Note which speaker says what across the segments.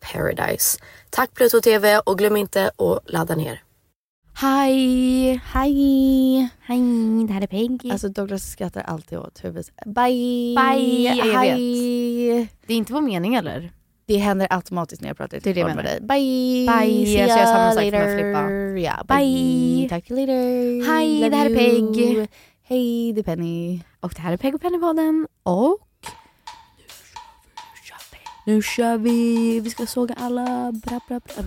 Speaker 1: paradise. Tack Pluto TV och glöm inte att ladda ner.
Speaker 2: Hej!
Speaker 3: Hej! Hej, det här är Peggy.
Speaker 2: Alltså Douglas skrattar alltid åt huvudet. Bye!
Speaker 3: Bye! Jag
Speaker 2: Hej!
Speaker 3: vet. Det är inte vår mening eller?
Speaker 2: Det händer automatiskt när jag pratar i
Speaker 3: Det är det jag
Speaker 2: telefon med dig.
Speaker 3: menar.
Speaker 2: Bye!
Speaker 3: Bye.
Speaker 2: See
Speaker 3: Jag göra samma sak med.
Speaker 2: Ja,
Speaker 3: Bye.
Speaker 2: bye! Tack till later!
Speaker 3: Hej, det här är
Speaker 2: you.
Speaker 3: Peg.
Speaker 2: Hej, det är Penny.
Speaker 3: Och det här är Peg och Penny-podden. Och
Speaker 2: Nu kör vi! Vi ska såga alla. Bra, bra, bra.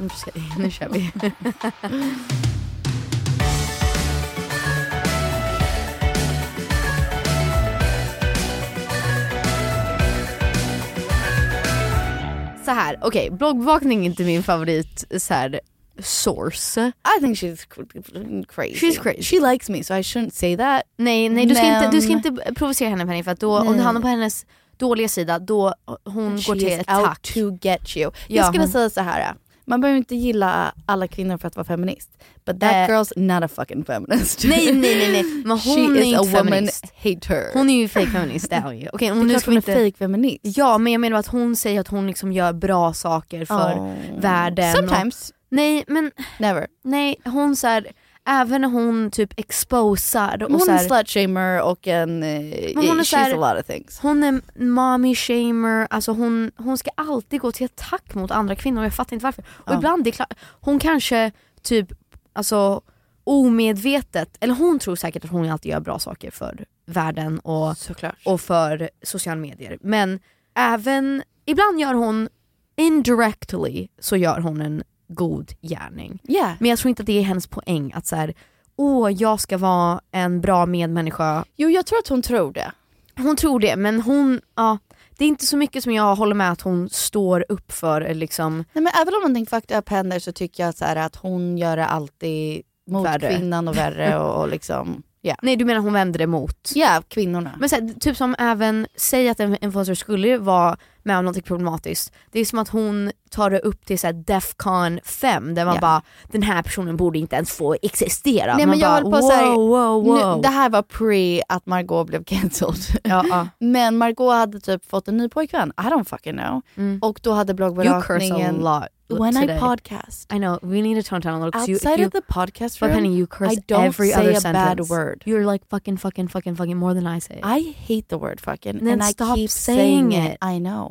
Speaker 2: Nu, kör vi.
Speaker 3: så här, okej, bloggbevakning är inte min favorit så här, source.
Speaker 2: I think she's cr- crazy.
Speaker 3: She's crazy.
Speaker 2: She likes me so I shouldn't say that.
Speaker 3: Nej, nej du, ska
Speaker 2: Men-
Speaker 3: inte, du ska inte provocera henne Penny för att då, om du hamnar på hennes dåliga sida då hon
Speaker 2: She
Speaker 3: går till
Speaker 2: is
Speaker 3: attack.
Speaker 2: out to get you.
Speaker 3: Ja,
Speaker 2: jag skulle
Speaker 3: hon-
Speaker 2: säga så här. Man behöver inte gilla alla kvinnor för att vara feminist. But that
Speaker 3: Eh.
Speaker 2: girl's not a fucking feminist.
Speaker 3: Nej nej nej, nej. men hon
Speaker 2: She
Speaker 3: är
Speaker 2: is
Speaker 3: inte
Speaker 2: a woman
Speaker 3: feminist.
Speaker 2: hater.
Speaker 3: Hon är ju fake feminist, det är hon ju.
Speaker 2: Det
Speaker 3: hon
Speaker 2: är
Speaker 3: nu
Speaker 2: klart
Speaker 3: ska
Speaker 2: hon
Speaker 3: vi
Speaker 2: är
Speaker 3: inte...
Speaker 2: fake feminist.
Speaker 3: Ja men jag menar att hon säger att hon liksom gör bra saker för
Speaker 2: Oh.
Speaker 3: världen.
Speaker 2: Sometimes.
Speaker 3: Och, nej men
Speaker 2: Never.
Speaker 3: nej hon så här, även när hon typ exposar och
Speaker 2: Hon är
Speaker 3: här,
Speaker 2: en slutshamer och en...
Speaker 3: Men hon är
Speaker 2: she's
Speaker 3: här-
Speaker 2: a lot of things.
Speaker 3: hon är mommy shamer, alltså hon, hon ska alltid gå till attack mot andra kvinnor och jag fattar inte varför. Och
Speaker 2: Ja.
Speaker 3: ibland, det är klart, hon kanske typ alltså omedvetet, eller hon tror säkert att hon alltid gör bra saker för världen och,
Speaker 2: Såklart.
Speaker 3: och för sociala medier. Men även, ibland gör hon indirectly så gör hon en god gärning.
Speaker 2: Yeah.
Speaker 3: Men jag tror inte att det är hennes poäng att så här, åh jag ska vara en bra medmänniska.
Speaker 4: Jo jag tror att hon tror det.
Speaker 3: Hon tror det men hon, ja det är inte så mycket som jag håller med att hon står upp för liksom.
Speaker 4: Nej men även om någonting fucked up händer så tycker jag så här att hon gör det alltid mot
Speaker 3: Värre.
Speaker 4: kvinnan och värre och, och liksom, ja.
Speaker 3: Nej du menar hon vänder det mot?
Speaker 4: Ja, kvinnorna.
Speaker 3: Men så här, typ som även, säg att en influencer skulle vara med om något problematiskt. Det är som att hon tar det upp till så här Defcon 5 där man
Speaker 4: Ja.
Speaker 3: bara den här personen borde inte ens få existera.
Speaker 4: Nej
Speaker 3: man
Speaker 4: men jag
Speaker 3: bara,
Speaker 4: på så här,
Speaker 3: wow, wow, wow.
Speaker 4: Nu, det här var pre att Margot blev cancelled.
Speaker 3: ja, ja.
Speaker 4: Men Margot hade typ fått en ny pojkvän, I don't fucking know.
Speaker 3: Mm.
Speaker 4: Och då hade
Speaker 3: You curse a
Speaker 4: bloggbevakningen
Speaker 3: lot
Speaker 4: When
Speaker 3: today.
Speaker 4: I podcast.
Speaker 3: I know, we need to tone down a little you,
Speaker 4: Outside
Speaker 3: you,
Speaker 4: of the podcast
Speaker 3: but
Speaker 4: room,
Speaker 3: Penny you curse
Speaker 4: I don't
Speaker 3: every
Speaker 4: say
Speaker 3: other
Speaker 4: a
Speaker 3: sentence.
Speaker 4: bad word.
Speaker 3: You're like fucking fucking fucking fucking more than I say.
Speaker 4: I hate the word fucking
Speaker 3: Then
Speaker 4: and I keep
Speaker 3: saying
Speaker 4: saying
Speaker 3: it.
Speaker 4: it. I know.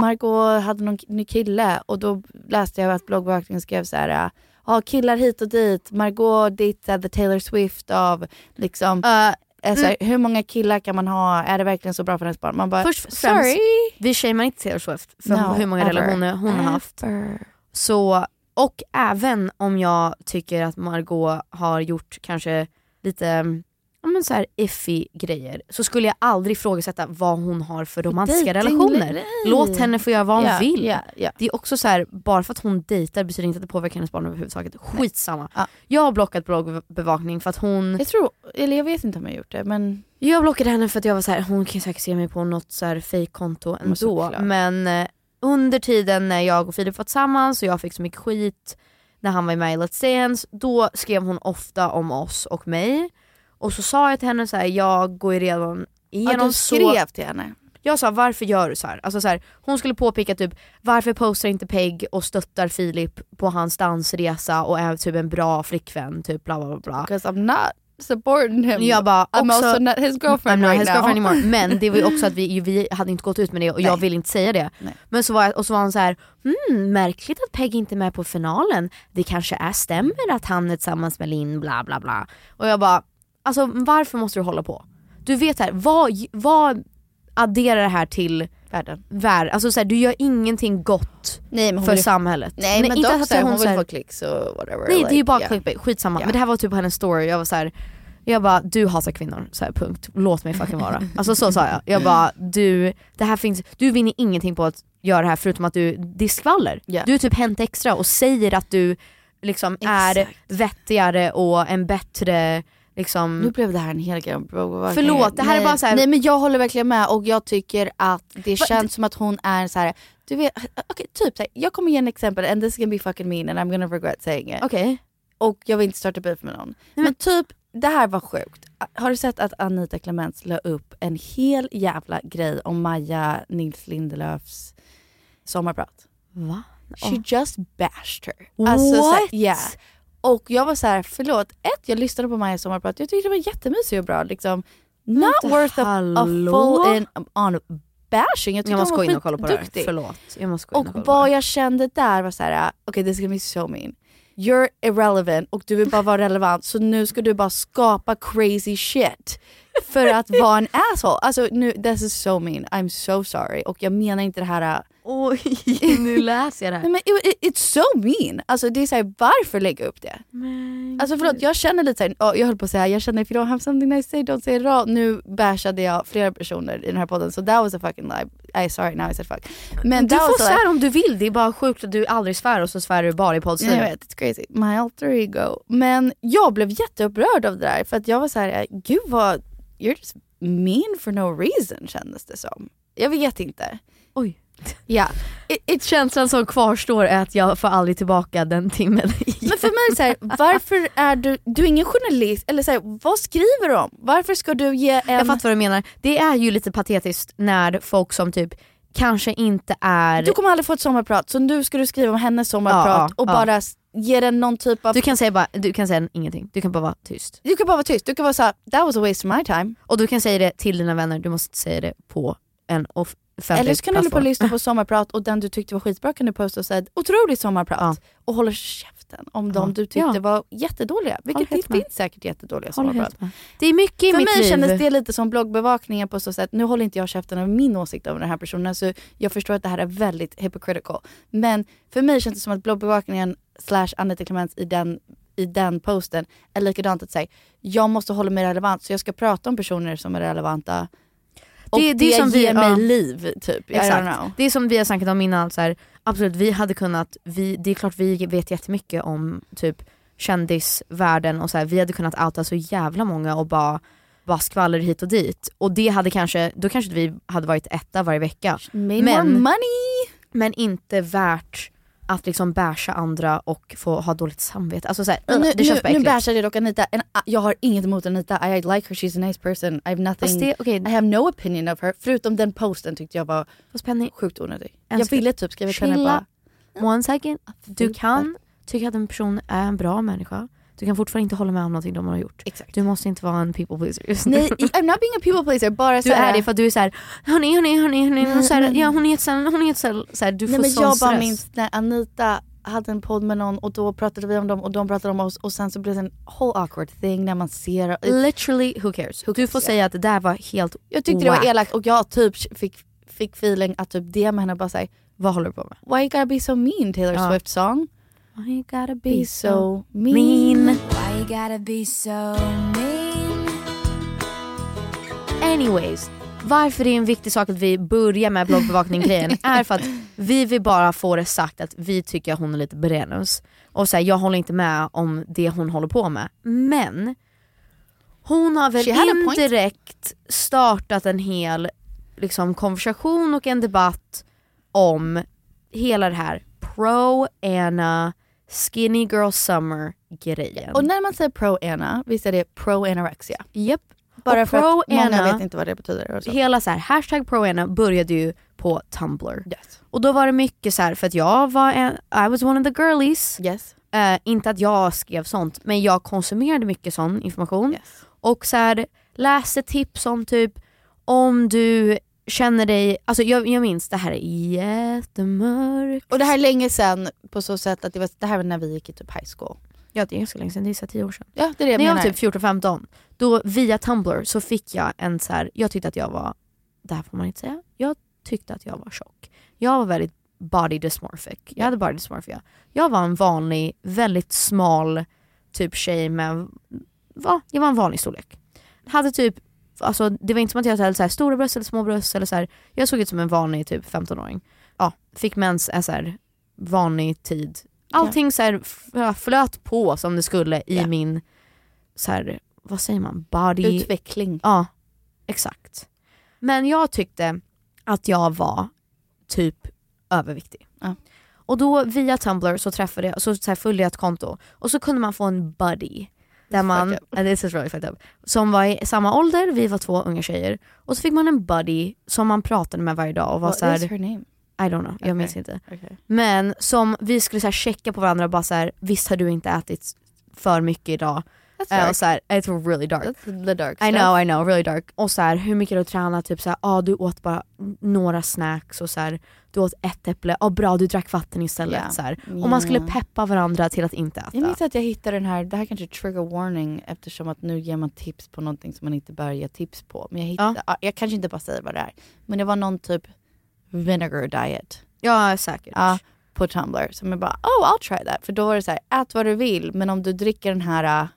Speaker 4: Margot hade någon ny kille och då läste jag att bloggbevakningen skrev så här. Ja, killar hit och dit. Margot dejtade Taylor Swift av liksom,
Speaker 3: Uh,
Speaker 4: här, hur många killar kan man ha? Är det verkligen så bra för hennes barn? Man bara,
Speaker 3: Först
Speaker 4: sorry.
Speaker 3: vi shamear inte Taylor Swift för
Speaker 4: No,
Speaker 3: hur många
Speaker 4: ever.
Speaker 3: relationer hon har haft. Så, och även om jag tycker att Margot har gjort kanske lite ja, men så här iffy grejer så skulle jag aldrig ifrågasätta vad hon har för romantiska
Speaker 4: Dating-
Speaker 3: relationer. Låt henne få göra vad hon
Speaker 4: Ja,
Speaker 3: vill.
Speaker 4: ja, ja.
Speaker 3: Det är också så här, bara för att hon dejtar betyder inte att det påverkar hennes barn överhuvudtaget. Skitsamma.
Speaker 4: Ja.
Speaker 3: Jag har blockat bloggbevakning för att hon...
Speaker 4: Jag tror, eller jag vet inte om jag har gjort det men
Speaker 3: Jag blockade henne för att jag var så här, hon kan säkert se mig på något så här fejkkonto
Speaker 4: Men
Speaker 3: ändå.
Speaker 4: såklart.
Speaker 3: Men eh, under tiden när jag och Filip var tillsammans och jag fick så mycket skit när han var med i Let's Dance, då skrev hon ofta om oss och mig. Och så sa jag till henne så här, jag går ju redan
Speaker 4: ja,
Speaker 3: igenom
Speaker 4: du
Speaker 3: så...
Speaker 4: skrev till henne.
Speaker 3: Jag sa varför gör du så här? Alltså så här, hon skulle påpeka typ varför postar inte Peg och stöttar Filip på hans dansresa och är typ en bra flickvän, typ bla bla bla.
Speaker 4: Because I'm not supporting him.
Speaker 3: Jag bara
Speaker 4: I'm
Speaker 3: också,
Speaker 4: also not his girlfriend
Speaker 3: I'm
Speaker 4: right
Speaker 3: his
Speaker 4: now.
Speaker 3: girlfriend anymore. Men det var ju också att vi, vi hade inte gått ut med det och jag
Speaker 4: Nej.
Speaker 3: vill inte säga det.
Speaker 4: Nej.
Speaker 3: Men så var jag, och så var han så här, hmm, märkligt att Peg inte är med på finalen. Det kanske är stämmer att han är tillsammans med Linn bla bla bla. Och jag bara, alltså varför måste du hålla på? Du vet här, vad, vad adderar det här till
Speaker 4: Världen.
Speaker 3: värld? Alltså så här, du gör ingenting gott
Speaker 4: Nej hon
Speaker 3: för
Speaker 4: vill,
Speaker 3: samhället.
Speaker 4: nej, men
Speaker 3: inte
Speaker 4: dock
Speaker 3: att
Speaker 4: så här, hon,
Speaker 3: så
Speaker 4: vill få klicks och whatever.
Speaker 3: Nej det är ju
Speaker 4: like,
Speaker 3: bara
Speaker 4: yeah.
Speaker 3: clickbait, skitsamma.
Speaker 4: Ja.
Speaker 3: Men det här var typ hennes story, jag var så här. Jag bara, du hatar kvinnor, så här, punkt. Låt mig fucking vara. Alltså så sa jag. Jag bara, du, det här finns, du vinner ingenting på att göra det här förutom att du, det är skvaller.
Speaker 4: Ja.
Speaker 3: Du är typ Hänt Extra och säger att du liksom är
Speaker 4: Exakt.
Speaker 3: vettigare och en bättre liksom...
Speaker 4: Nu blev det här en hel grej
Speaker 3: Förlåt, det här är
Speaker 4: nej,
Speaker 3: bara så här-
Speaker 4: Nej men jag håller verkligen med och jag tycker att det
Speaker 3: Va-
Speaker 4: känns som att hon är så här. du vet, okej typ så här, jag kommer ge en exempel and this is gonna be fucking mean and I'm gonna regret saying it.
Speaker 3: Okej.
Speaker 4: Och jag vill inte starta beef med någon. Men typ, det här var sjukt. Har du sett att Anita Clements la upp en hel jävla grej om Maja Nils Lindelöfs sommarprat?
Speaker 3: Va?
Speaker 4: She just bashed her. Alltså, så
Speaker 3: What?
Speaker 4: yeah. Och jag var så här, förlåt, ett jag lyssnade på Majas sommarprat, jag tyckte det var jättemysigt och bra. Liksom, not
Speaker 3: Vänta,
Speaker 4: worth a, a full in on bashing. Jag
Speaker 3: Jag måste gå in och kolla på det här. Förlåt. Jag måste gå in
Speaker 4: Och
Speaker 3: och
Speaker 4: vad jag kände där var så här: okej this is gonna be so mean. You're irrelevant och du vill bara vara relevant så nu ska du bara skapa crazy shit för att vara en asshole. Alltså nu, this is so mean, I'm so sorry. Och jag menar inte det här
Speaker 3: Oj, nu läser jag det här.
Speaker 4: men it, it, it's so mean. Alltså det är såhär, varför lägga upp det? Alltså förlåt, jag känner lite såhär, oh, jag höll på att säga, jag känner if you don't have something nice to say, don't say it all. Nu bashade jag flera personer i den här podden, so that was a fucking lie. I sorry now I said fuck. Men
Speaker 3: du får
Speaker 4: was like,
Speaker 3: svära om du vill, det är bara sjukt att du aldrig svär och så svär du bara i
Speaker 4: jag
Speaker 3: poddstudion.
Speaker 4: vet, it's crazy. My alter ego. Men jag blev jätteupprörd av det där för att jag var så här, gud vad, you're just mean for no reason kändes det som. Jag vet inte.
Speaker 3: Oj.
Speaker 4: Ja.
Speaker 3: It, it, känslan som kvarstår är att jag får aldrig tillbaka den timmen
Speaker 4: Men för mig är det så här, varför är du, du är ingen journalist, eller så här, vad skriver du om? Varför ska du ge en...
Speaker 3: Jag fattar vad du menar. Det är ju lite patetiskt när folk som typ kanske inte är...
Speaker 4: Du kommer aldrig få ett sommarprat, så nu ska du skriva om hennes sommarprat
Speaker 3: Ja,
Speaker 4: och
Speaker 3: ja.
Speaker 4: bara ge den någon typ av...
Speaker 3: Du kan säga bara, du kan säga ingenting, du kan bara vara tyst.
Speaker 4: Du kan bara vara tyst, du kan vara såhär, that was a waste of my time.
Speaker 3: Och du kan säga det till dina vänner, du måste säga det på en off- offentlig
Speaker 4: Eller så kan du hålla på och
Speaker 3: plattform.
Speaker 4: lyssna på sommarprat och den du tyckte var skitbra kan du posta och säga otroligt sommarprat.
Speaker 3: Ja.
Speaker 4: Och hålla käften om
Speaker 3: Ja.
Speaker 4: de du tyckte
Speaker 3: Ja.
Speaker 4: var jättedåliga. Vilket det finns säkert jättedåliga sommarprat.
Speaker 3: Det är mycket i
Speaker 4: För
Speaker 3: mitt
Speaker 4: mig
Speaker 3: liv.
Speaker 4: kändes det lite som bloggbevakningen på så sätt, nu håller inte jag käften över min åsikt om den här personen, alltså jag förstår att det här är väldigt hypocritical. Men för mig känns det som att bloggbevakningen slash Anette Clements i den i den posten är likadant att säga jag måste hålla mig relevant så jag ska prata om personer som är relevanta. Och det,
Speaker 3: det är som vi-
Speaker 4: ger mig
Speaker 3: ja.
Speaker 4: liv typ.
Speaker 3: Exakt. Det är som vi har snackat om innan, så här, absolut vi hade kunnat, vi, det är klart vi vet jättemycket om typ kändisvärlden och så här, vi hade kunnat outa så jävla många och bara, bara skvaller hit och dit. Och det hade kanske, då kanske vi hade varit etta varje vecka.
Speaker 4: Made
Speaker 3: Men-! Men inte värt att liksom basha andra och få ha dåligt samvete. Alltså så här,
Speaker 4: nu,
Speaker 3: det känns
Speaker 4: nu,
Speaker 3: bara
Speaker 4: nu bashade jag dock Anita, and I, jag har inget emot Anita, I like her, she's a nice person. I have nothing,
Speaker 3: det, okej,
Speaker 4: I have no opinion of her. Förutom den posten tyckte jag var
Speaker 3: fast Penny,
Speaker 4: sjukt onödig. Jag ville typ skriva till henne bara,
Speaker 3: one second. Du kan tycka att en person är en bra människa. Du kan fortfarande inte hålla med om någonting de har gjort.
Speaker 4: Exakt.
Speaker 3: Du måste inte vara en people pleaser just nu.
Speaker 4: Nej, I'm not being a people pleaser, bara
Speaker 3: Du
Speaker 4: såhär,
Speaker 3: är det för att du är såhär, hörni, hörni, hörni, hörni. Så här, ja, hon är jättesnäll, hon är jättesnäll. Så här, du
Speaker 4: Nej
Speaker 3: får
Speaker 4: men
Speaker 3: sån
Speaker 4: jag bara
Speaker 3: stress.
Speaker 4: minns när Anita hade en podd med någon och då pratade vi om dem och de pratade om oss och sen så blev det en whole awkward thing när man ser
Speaker 3: Literally, who cares?
Speaker 4: Who
Speaker 3: du
Speaker 4: cares,
Speaker 3: får
Speaker 4: ja.
Speaker 3: säga att det där var helt
Speaker 4: Jag tyckte det
Speaker 3: whack.
Speaker 4: var elakt och jag typ fick, fick feeling att typ det med henne och bara säga
Speaker 3: Vad håller du på med?
Speaker 4: Why you gotta be so mean Taylor
Speaker 3: Ja.
Speaker 4: Swift song?
Speaker 3: I gotta be, so
Speaker 4: mean.
Speaker 5: Why you gotta be so mean?
Speaker 3: Anyways, varför det är en viktig sak att vi börjar med bloggbevakning-grejen är för att vi vill bara få det sagt att vi tycker att hon är lite brenus. Och så här, jag håller inte med om det hon håller på med. Men hon har väl indirekt startat en hel liksom, konversation och en debatt om hela det här pro-Anna skinny girl summer grejen.
Speaker 4: Och när man säger pro-Anna, visst är det pro-anorexia?
Speaker 3: Japp.
Speaker 4: Bara
Speaker 3: Och
Speaker 4: för att många vet inte vad det betyder.
Speaker 3: Hela så här, hashtag pro-Anna började ju på Tumblr.
Speaker 4: Yes.
Speaker 3: Och då var det mycket så här, för att jag var en, I was one of the girlies.
Speaker 4: Yes.
Speaker 3: Eh, inte att jag skrev sånt, men jag konsumerade mycket sån information.
Speaker 4: yes.
Speaker 3: Och så här, läste tips om typ, om du känner dig, alltså jag, jag minns det här är jättemörkt.
Speaker 4: Och det här är länge sedan på så sätt att det, var, det här var när vi gick i typ high school.
Speaker 3: Ja det är ganska länge sedan, det är så tio år sedan.
Speaker 4: Ja det är det jag
Speaker 3: När jag
Speaker 4: menar.
Speaker 3: var typ 14-15, då via Tumblr så fick jag en så här, jag tyckte att jag var, det här får man inte säga, jag tyckte att jag var tjock. Jag var väldigt body dysmorphic, jag hade body dysmorphia. Jag var en vanlig, väldigt smal typ tjej med, va? Jag var en vanlig storlek. Hade typ, alltså det var inte som att jag hade så här stora bröst eller små bröst eller så här, jag såg ut som en vanlig typ 15-åring. Ja, fick mens en så här vanlig tid. Allting så här flöt på som det skulle i
Speaker 4: Ja.
Speaker 3: min så här, vad säger man, body...
Speaker 4: Utveckling.
Speaker 3: Ja, exakt. Men jag tyckte att jag var typ överviktig.
Speaker 4: Ja.
Speaker 3: Och då via Tumblr så träffade jag, så, så följde jag ett konto och så kunde man få en buddy. Där man, uh, this is really fucked up. Som var i samma ålder, vi var två unga tjejer. Och så fick man en buddy som man pratade med varje dag och var
Speaker 4: What
Speaker 3: så här,
Speaker 4: is her name?
Speaker 3: I don't know, jag
Speaker 4: Okej.
Speaker 3: minns inte.
Speaker 4: Okay.
Speaker 3: Men som vi skulle så checka på varandra och bara så här, visst har du inte ätit för mycket idag? Eh,
Speaker 4: dark.
Speaker 3: och så här, it's really dark.
Speaker 4: That's the dark
Speaker 3: I
Speaker 4: stuff.
Speaker 3: know, I know, really dark. Och så här, hur mycket du tränar, typ så här, ah, du åt bara några snacks och så här, du åt ett äpple, ah, bra du drack vatten istället.
Speaker 4: Ja.
Speaker 3: Så här. Och man skulle peppa varandra till att inte äta.
Speaker 4: Jag minns att jag hittade den här, det här kanske är trigger warning eftersom att nu ger man tips på någonting som man inte bör ge tips på. Men jag hittade, ja. jag kanske inte bara säger vad det är, men det var någon typ vinegar diet
Speaker 3: Ja säkert.
Speaker 4: ja, på Tumblr som jag bara oh I'll try that. För då var det så här, ät vad du vill men om du dricker den här, äh,
Speaker 3: Så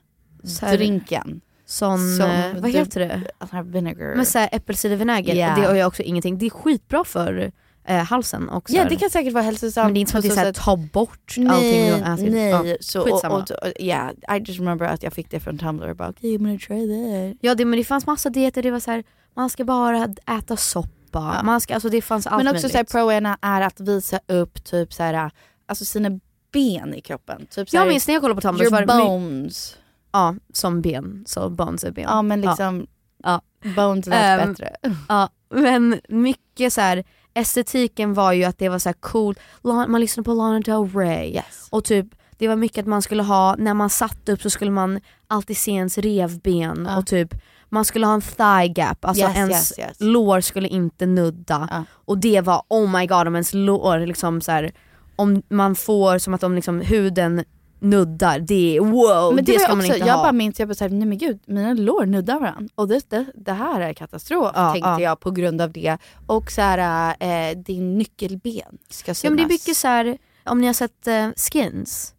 Speaker 3: här-
Speaker 4: drinken,
Speaker 3: Sån,
Speaker 4: som
Speaker 3: eh, vad
Speaker 4: du-
Speaker 3: heter det?
Speaker 4: vinegar.
Speaker 3: Men såhär äppelcidervinäger,
Speaker 4: Ja.
Speaker 3: det har jag också ingenting. Det är skitbra för eh, halsen och så
Speaker 4: ja det kan säkert vara hälsosamt.
Speaker 3: Men det är inte som att det är
Speaker 4: så
Speaker 3: såhär,
Speaker 4: sätt-
Speaker 3: ta bort allting
Speaker 4: Nej,
Speaker 3: du har ätit.
Speaker 4: nej.
Speaker 3: Ja.
Speaker 4: Så,
Speaker 3: skitsamma.
Speaker 4: och, och, yeah, I just remember att jag fick det från Tumblr. Bara, okay, I'm gonna try that.
Speaker 3: Ja det, men det fanns massa dieter, det var så här, man ska bara äta soppa,
Speaker 4: Ja.
Speaker 3: man ska, alltså det fanns allt
Speaker 4: Men också
Speaker 3: möjligt.
Speaker 4: så här, pro-ena är att visa upp typ så här, alltså sina ben i kroppen. Typ så här,
Speaker 3: Jag minns när jag kollade på Tumblr så
Speaker 4: your bones.
Speaker 3: Ja, som ben. Så bones är ben.
Speaker 4: Ja men liksom,
Speaker 3: Ja.
Speaker 4: bones är
Speaker 3: Ehm,
Speaker 4: bättre.
Speaker 3: Ja, men mycket så här estetiken var ju att det var så här cool, La- man lyssnade på Lana Del Rey
Speaker 4: Yes.
Speaker 3: och typ det var mycket att man skulle ha, när man satt upp så skulle man alltid se ens revben
Speaker 4: Ja.
Speaker 3: och typ man skulle ha en thigh gap, alltså
Speaker 4: Yes,
Speaker 3: ens
Speaker 4: yes, yes.
Speaker 3: lår skulle inte nudda.
Speaker 4: Ja.
Speaker 3: Och det var oh my god om ens lår liksom så här, om man får som att om liksom huden nuddar, det wow,
Speaker 4: Men
Speaker 3: det,
Speaker 4: det,
Speaker 3: ska man
Speaker 4: också,
Speaker 3: inte
Speaker 4: jag
Speaker 3: ha.
Speaker 4: bara minns, jag bara såhär, nej men gud mina lår nuddar varandra. Och det, det, det här är katastrof
Speaker 3: Ja,
Speaker 4: tänkte
Speaker 3: ja.
Speaker 4: jag på grund av det. Och så här, eh, din nyckelben ska synas.
Speaker 3: Ja men det är mycket så här, om ni har sett eh, Skins,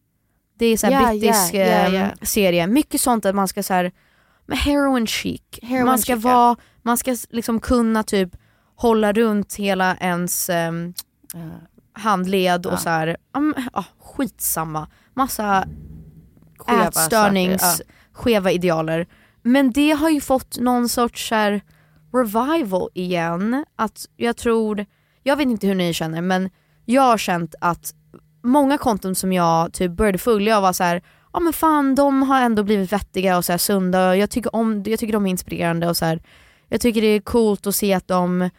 Speaker 3: Det är så här
Speaker 4: Ja,
Speaker 3: brittisk ehm,
Speaker 4: ja.
Speaker 3: serie. Mycket sånt att man ska så här, med heroin chic.
Speaker 4: Heroin
Speaker 3: man ska
Speaker 4: chic,
Speaker 3: vara, man ska liksom kunna typ hålla runt hela ens ehm, handled och så här, ja, men, ja, skitsamma. Massa
Speaker 4: Skeva
Speaker 3: ätstörnings,
Speaker 4: saker,
Speaker 3: skeva idealer. Men det har ju fått någon sorts här, revival igen. Att jag tror, jag vet inte hur ni känner men jag har känt att många konton som jag typ började följa var så här, ja men fan de har ändå blivit vettiga och så här sunda och jag tycker, om, jag tycker de är inspirerande och så här, jag tycker det är coolt att se att de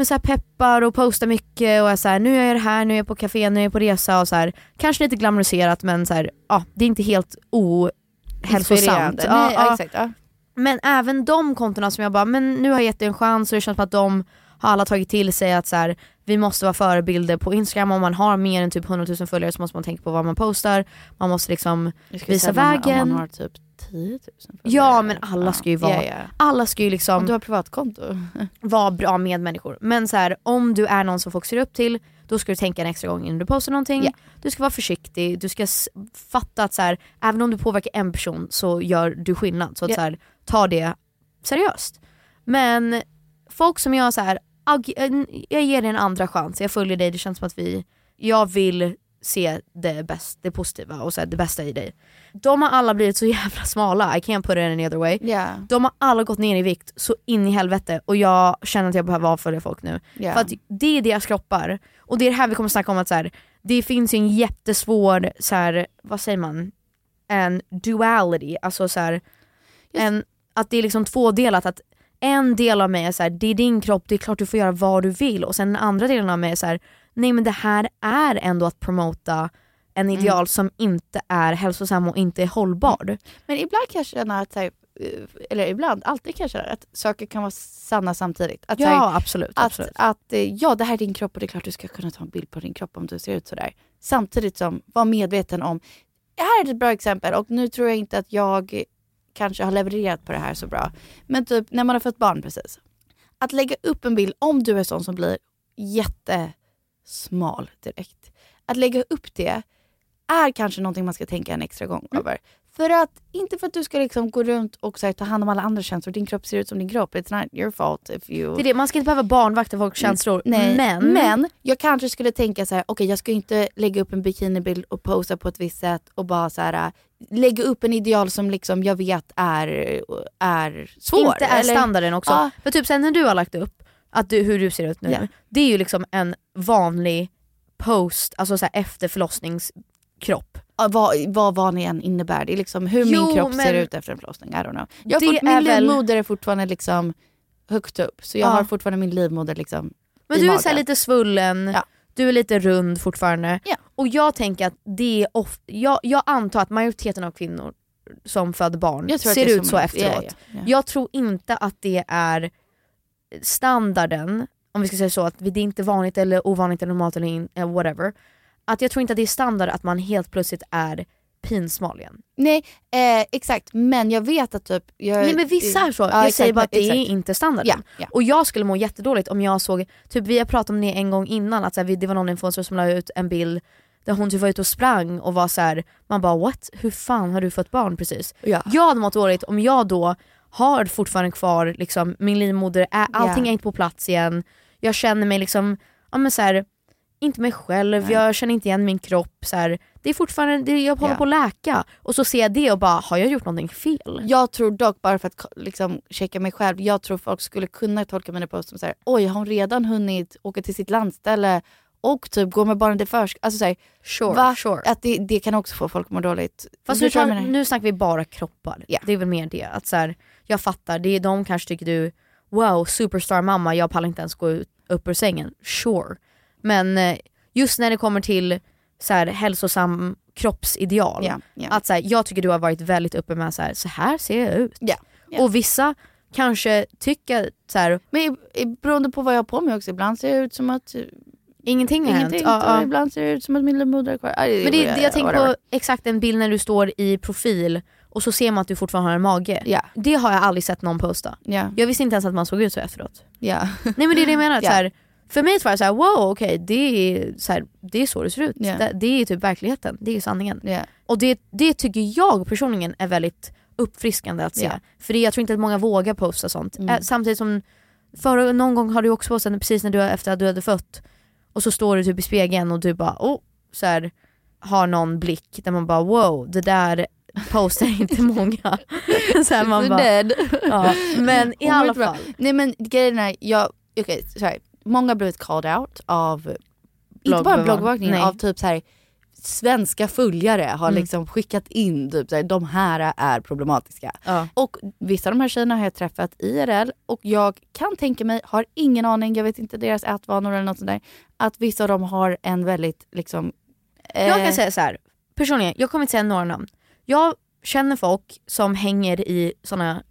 Speaker 3: men så peppar och postar mycket och är så här, nu är jag här, nu är jag på café, nu är jag på resa och så här, kanske lite glamoriserat men så här, ja, det är inte helt ohälsosamt. Ja,
Speaker 4: Nej,
Speaker 3: ja.
Speaker 4: ja, exakt. Ja.
Speaker 3: Men även de kontona som jag bara, men nu har jag gett det en chans och det känns som att de har alla tagit till sig att så här, vi måste vara förebilder på Instagram. Om man har mer än typ 100 000 följare så måste man tänka på vad man postar. Man måste liksom visa
Speaker 4: säga
Speaker 3: vägen.
Speaker 4: Om man har typ 10 000
Speaker 3: Ja men alla ska ju vara,
Speaker 4: Ja, ja.
Speaker 3: alla ska ju
Speaker 4: Om
Speaker 3: liksom
Speaker 4: du har privatkonto.
Speaker 3: vara bra medmänniskor. Men så här, om du är någon som folk ser upp till, då ska du tänka en extra gång innan du postar någonting.
Speaker 4: Ja.
Speaker 3: Du ska vara försiktig, du ska fatta att så här, även om du påverkar en person så gör du skillnad. Så att
Speaker 4: Ja.
Speaker 3: så här, ta det seriöst. Men folk som jag så här, jag ger dig en andra chans, jag följer dig, det känns som att vi, jag vill se det, bäst, det positiva och så här, det bästa i dig. De har alla blivit så jävla smala, I can't put it any other way.
Speaker 4: Ja.
Speaker 3: De har alla gått ner i vikt så in i helvete och jag känner att jag behöver avfölja folk nu.
Speaker 4: Ja.
Speaker 3: För att det är deras kroppar. Och det är det här vi kommer snacka om att så här, det finns en jättesvår, så här, vad säger man, en duality. Alltså så här, en, att det är liksom tvådelat. Att en del av mig är så det är din kropp, det är klart du får göra vad du vill. Och sen den andra delen av mig är så här, nej men det här är ändå att promota en ideal som inte är hälsosam och inte är hållbar.
Speaker 4: Men ibland kan jag känna att, här, eh, eller ibland, alltid kan jag känna att saker kan vara sanna samtidigt. Att, så här,
Speaker 3: Ja absolut.
Speaker 4: att,
Speaker 3: absolut.
Speaker 4: att eh, ja det här är din kropp och det är klart du ska kunna ta en bild på din kropp om du ser ut sådär. Samtidigt som, var medveten om, det här är ett bra exempel och nu tror jag inte att jag kanske har levererat på det här så bra. Men typ när man har fått barn precis. Att lägga upp en bild, om du är sån som blir jättesmal direkt. Att lägga upp det är kanske någonting man ska tänka en extra gång över. För att, inte för att du ska liksom gå runt och så här, ta hand om alla andra känslor, din kropp ser ut som din kropp. It's not your fault if you...
Speaker 3: Det är det, man ska inte behöva barnvakta folks känslor.
Speaker 4: Nej,
Speaker 3: men,
Speaker 4: men jag kanske skulle tänka så här: okej jag ska inte lägga upp en bikinibild och posa på ett visst sätt och bara så här lägga upp en ideal som liksom jag vet är, är svår.
Speaker 3: inte är
Speaker 4: eller-
Speaker 3: standarden också.
Speaker 4: Ja.
Speaker 3: För typ sen när du har lagt upp att du, hur du ser ut nu,
Speaker 4: Ja.
Speaker 3: det är ju liksom en vanlig post, alltså så här efter förlossningskropp.
Speaker 4: Ja, vad, vad vanlig än innebär. Det är liksom hur
Speaker 3: Jo,
Speaker 4: min kropp ser
Speaker 3: men-
Speaker 4: ut efter en förlossning. I don't know. Jag fort, min
Speaker 3: är
Speaker 4: livmoder är fortfarande liksom högt upp. Så jag
Speaker 3: Ja.
Speaker 4: har fortfarande min livmoder liksom
Speaker 3: Men
Speaker 4: i
Speaker 3: du är
Speaker 4: magen.
Speaker 3: så här lite svullen,
Speaker 4: Ja.
Speaker 3: du är lite rund fortfarande.
Speaker 4: Ja.
Speaker 3: Och jag tänker att det är of- jag, jag antar att majoriteten av kvinnor som föder barn ser
Speaker 4: är
Speaker 3: ut så efteråt.
Speaker 4: Ja, ja, ja.
Speaker 3: Jag tror inte att det är standarden, om vi ska säga så, att det är inte vanligt eller ovanligt eller normalt eller in, eller whatever. Att jag tror inte att det är standard att man helt plötsligt är pinsmal igen.
Speaker 4: Nej, eh, exakt. Men jag vet att typ... Jag,
Speaker 3: Nej men vissa är så,
Speaker 4: Ja,
Speaker 3: jag
Speaker 4: exakt,
Speaker 3: säger bara att det är
Speaker 4: exakt.
Speaker 3: inte standarden.
Speaker 4: Ja, ja.
Speaker 3: Och jag skulle må jättedåligt om jag såg, typ vi har pratat om det en gång innan, att så här, det var någon influencer som la ut en bild där hon typ var ute och sprang och var så här, man bara what? Hur fan har du fått barn precis?
Speaker 4: Ja.
Speaker 3: Jag hade mått dåligt om jag då har fortfarande kvar liksom, min livmoder, är, allting
Speaker 4: Ja.
Speaker 3: är inte på plats igen, jag känner mig liksom, ja men så här, inte mig själv,
Speaker 4: Nej.
Speaker 3: jag känner inte igen min kropp. Så här, det är fortfarande, det, jag håller
Speaker 4: Ja.
Speaker 3: på att läka. Och så ser jag det och bara, har jag gjort någonting fel?
Speaker 4: Jag tror dock, bara för att liksom, checka mig själv, jag tror folk skulle kunna tolka mina posts som såhär, oj har hon redan hunnit åka till sitt landställe och typ gå med barnen till förskolan. Alltså, så här,
Speaker 3: Sure,
Speaker 4: va?
Speaker 3: sure.
Speaker 4: Att det, det kan också få folk att må dåligt.
Speaker 3: Fast nu, tar, nu snackar vi bara kroppar.
Speaker 4: Ja.
Speaker 3: Det är väl mer det. Att så här, jag fattar, det är, de kanske tycker du, wow superstar mamma, jag pallar inte ens gå ut, upp ur sängen. Sure. Men eh, just när det kommer till så här, hälsosam kroppsideal.
Speaker 4: Ja, ja.
Speaker 3: Att så här, jag tycker du har varit väldigt uppe med så här, så här ser jag ut.
Speaker 4: Ja, ja.
Speaker 3: Och vissa kanske tycker så här,
Speaker 4: Men i- i- beroende på vad jag har på mig också, ibland ser det ut som att eh,
Speaker 3: ingenting har hänt.
Speaker 4: ingenting,
Speaker 3: Ja, ja.
Speaker 4: och ibland ser det ut som att min livmoder är kvar.
Speaker 3: Men det, det, jag tänker
Speaker 4: whatever.
Speaker 3: på exakt en bild när du står i profil och så ser man att du fortfarande har en mage.
Speaker 4: Ja,
Speaker 3: Det har jag aldrig sett någon posta.
Speaker 4: ja,
Speaker 3: Jag visste inte ens att man såg ut så efteråt.
Speaker 4: ja.
Speaker 3: Nej men det är det jag menar.
Speaker 4: Ja.
Speaker 3: Så här, för mig var det så här, wow okej det, är så här, det är så det ser ut. Det, det är typ verkligheten, det är sanningen. Och det, det tycker jag personligen är väldigt uppfriskande att se. För det, jag tror inte att många vågar posta sånt.
Speaker 4: Mm.
Speaker 3: Samtidigt som, förra, någon gång har du också postat precis när du, efter att du hade fött och så står du typ i spegeln och du bara oh, så här, har någon blick där man bara wow det där postar inte många. så här, man bara, ja. Men i alla fall.
Speaker 4: Nej men grejen är, jag, okej så här, många har blivit called out av, inte bara
Speaker 3: Nej.
Speaker 4: av typ så här svenska följare har
Speaker 3: Mm.
Speaker 4: liksom skickat in typ så här, de här är problematiska.
Speaker 3: Ja.
Speaker 4: Och vissa av de här tjejerna har jag träffat IRL och jag kan tänka mig, har ingen aning, jag vet inte deras ätvanor eller något sånt där, att vissa av dem har en väldigt liksom...
Speaker 3: Jag
Speaker 4: eh,
Speaker 3: kan säga så här. personligen, jag kommer inte säga några namn. Jag känner folk som hänger i såna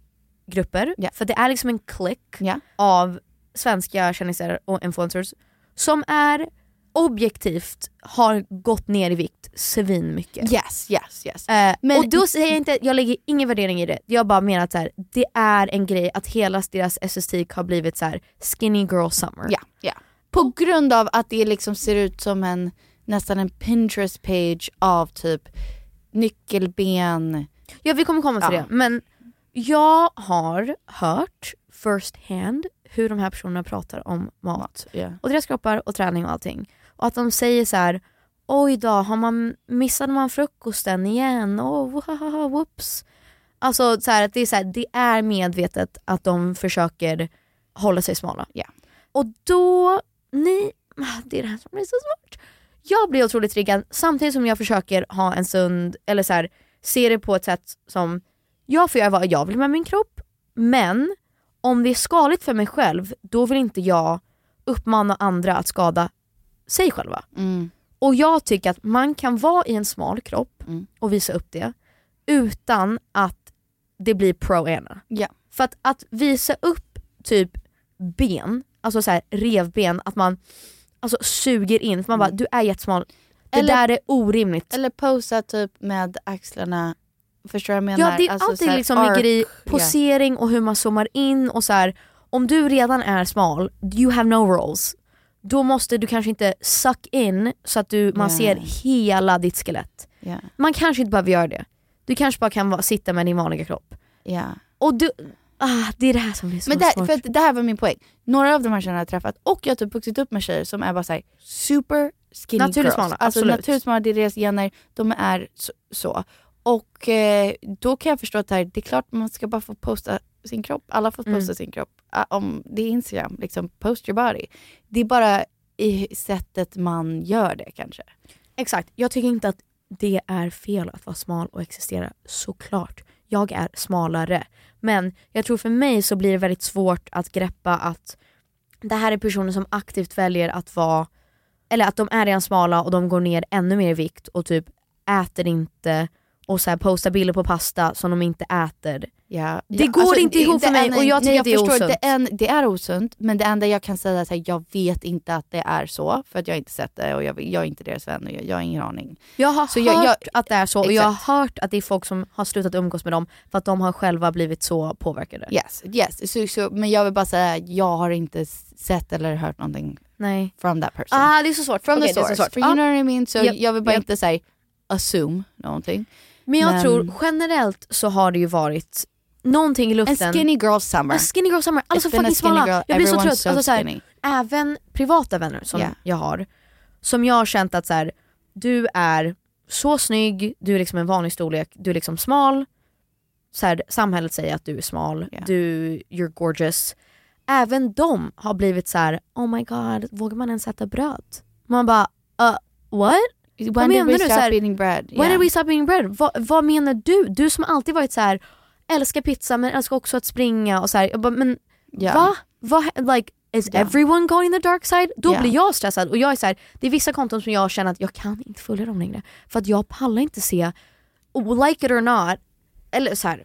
Speaker 3: grupper,
Speaker 4: Ja.
Speaker 3: för det är liksom en klick
Speaker 4: Ja.
Speaker 3: av svenska kändisar och influencers som är objektivt har gått ner i vikt svin mycket.
Speaker 4: Yes, yes, yes.
Speaker 3: Eh,
Speaker 4: Men-
Speaker 3: och då säger jag inte, jag lägger ingen värdering i det. Jag bara menar att så här, det är en grej att hela deras estetik har blivit så här skinny girl summer.
Speaker 4: Ja, ja. På grund av att det liksom ser ut som en nästan en Pinterest page av typ nyckelben.
Speaker 3: Ja vi kommer komma till
Speaker 4: Ja.
Speaker 3: det. Men jag har hört first hand hur de här personerna pratar om mat.
Speaker 4: Ja.
Speaker 3: Och deras kroppar och träning och allting. Och att de säger så här: oj då, har man, missade man frukosten igen? Oh, wahaha, whoops. Alltså så här, att det är, så här, det är medvetet att de försöker hålla sig smala.
Speaker 4: Ja.
Speaker 3: Och då, ni, det är det här som blir så svårt. Jag blir otroligt triggad samtidigt som jag försöker ha en sund, eller så här, se det på ett sätt som, jag får göra vad jag vill med min kropp, men om det är skadligt för mig själv, då vill inte jag uppmana andra att skada sig själva.
Speaker 4: Mm.
Speaker 3: Och jag tycker att man kan vara i en smal kropp
Speaker 4: Mm.
Speaker 3: och visa upp det utan att det blir pro-ena.
Speaker 4: Ja.
Speaker 3: För att, att visa upp typ ben, alltså så här revben, att man alltså, suger in, för man bara du är jättesmal, det
Speaker 4: Eller-
Speaker 3: där är orimligt.
Speaker 4: Eller posa typ med axlarna, förstår du vad jag menar?
Speaker 3: Ja det är
Speaker 4: Alltså,
Speaker 3: allt
Speaker 4: så
Speaker 3: det
Speaker 4: här
Speaker 3: liksom
Speaker 4: arc,
Speaker 3: ligger i posering och hur man zoomar in och så här. om du redan är smal, you have no rolls. Då måste du kanske inte suck in så att du, man
Speaker 4: Ja.
Speaker 3: ser hela ditt skelett.
Speaker 4: Ja.
Speaker 3: Man kanske inte behöver göra det. Du kanske bara kan vara, sitta med din vanliga kropp. Och du, ah, det är det här som blir så
Speaker 4: Men det,
Speaker 3: svårt.
Speaker 4: för att det här var min poäng. Några av de här tjejerna har jag träffat och jag har typ vuxit upp med tjejer som är bara så här, super skinny
Speaker 3: Naturligt
Speaker 4: girls.
Speaker 3: smala,
Speaker 4: Alltså
Speaker 3: absolut.
Speaker 4: naturligt smala, det är deras gener, de är så. så. Och eh, då kan jag förstå att det, här, det är klart man ska bara få posta sin kropp. Alla får posta
Speaker 3: Mm.
Speaker 4: sin kropp. Ah, Om det är Instagram, liksom post your body. Det är bara i sättet man gör det kanske.
Speaker 3: Exakt, jag tycker inte att det är fel att vara smal och existera, såklart. Jag är smalare. Men jag tror för mig så blir det väldigt svårt att greppa att det här är personer som aktivt väljer att vara, eller att de är redan smala och de går ner ännu mer i vikt och typ äter inte och så här postar bilder på pasta som de inte äter.
Speaker 4: Ja,
Speaker 3: Det
Speaker 4: ja,
Speaker 3: går inte ihop för mig
Speaker 4: enda-
Speaker 3: och jag tycker
Speaker 4: nej,
Speaker 3: att det är
Speaker 4: förstår,
Speaker 3: osunt.
Speaker 4: Det, en, det är osunt, men det enda jag kan säga är att jag vet inte att det är så. För att jag har inte sett det och jag, jag är inte deras vän och jag, jag har ingen aning.
Speaker 3: Jag har
Speaker 4: Så
Speaker 3: hört
Speaker 4: jag- jag-
Speaker 3: att det är så och jag
Speaker 4: Exakt.
Speaker 3: har hört att det är folk som har slutat umgås med dem för att de har själva blivit så påverkade.
Speaker 4: Yes, yes. Så, så, men jag vill bara säga att jag har inte sett eller hört någonting
Speaker 3: Nej.
Speaker 4: from that person.
Speaker 3: Ah, det är så svårt.
Speaker 4: from
Speaker 3: Okej,
Speaker 4: the
Speaker 3: det är
Speaker 4: source.
Speaker 3: så svårt.
Speaker 4: For you
Speaker 3: Ah.
Speaker 4: know what I mean? Så
Speaker 3: Japp,
Speaker 4: jag vill bara
Speaker 3: japp.
Speaker 4: inte säga assume någonting.
Speaker 3: Men jag
Speaker 4: Men-
Speaker 3: tror generellt så har det ju varit någonting i
Speaker 4: En
Speaker 3: luften.
Speaker 4: skinny girl summer.
Speaker 3: A skinny girl summer, alla så
Speaker 4: It's been a
Speaker 3: fucking smala.
Speaker 4: girl,
Speaker 3: Jag blir så trött.
Speaker 4: so
Speaker 3: Alltså, så här,
Speaker 4: skinny.
Speaker 3: även privata vänner som
Speaker 4: Yeah.
Speaker 3: jag har, som jag har känt att så här, du är så snygg, du är liksom en vanlig storlek, du är liksom smal. Så här, samhället säger att du är smal,
Speaker 4: Yeah.
Speaker 3: du, you're gorgeous. Även de har blivit så här: oh my god, vågar man ens äta bröd? Man bara, uh, what?
Speaker 4: When
Speaker 3: Vad
Speaker 4: did
Speaker 3: menar
Speaker 4: we
Speaker 3: du?
Speaker 4: stop
Speaker 3: Så här,
Speaker 4: eating bread?
Speaker 3: When
Speaker 4: Yeah.
Speaker 3: did we stop eating bread? Va, vad menar du? Du som alltid varit så här älskar pizza men älskar också att springa och så här. Jag bara, men
Speaker 4: Ja.
Speaker 3: va? va? Like, is
Speaker 4: Ja.
Speaker 3: everyone going the dark side? Då
Speaker 4: Ja.
Speaker 3: blir jag stressad och jag är så här, det är vissa konton som jag känner att jag kan inte följa dem längre. För att jag pallar inte se, oh, like it or not, eller så här.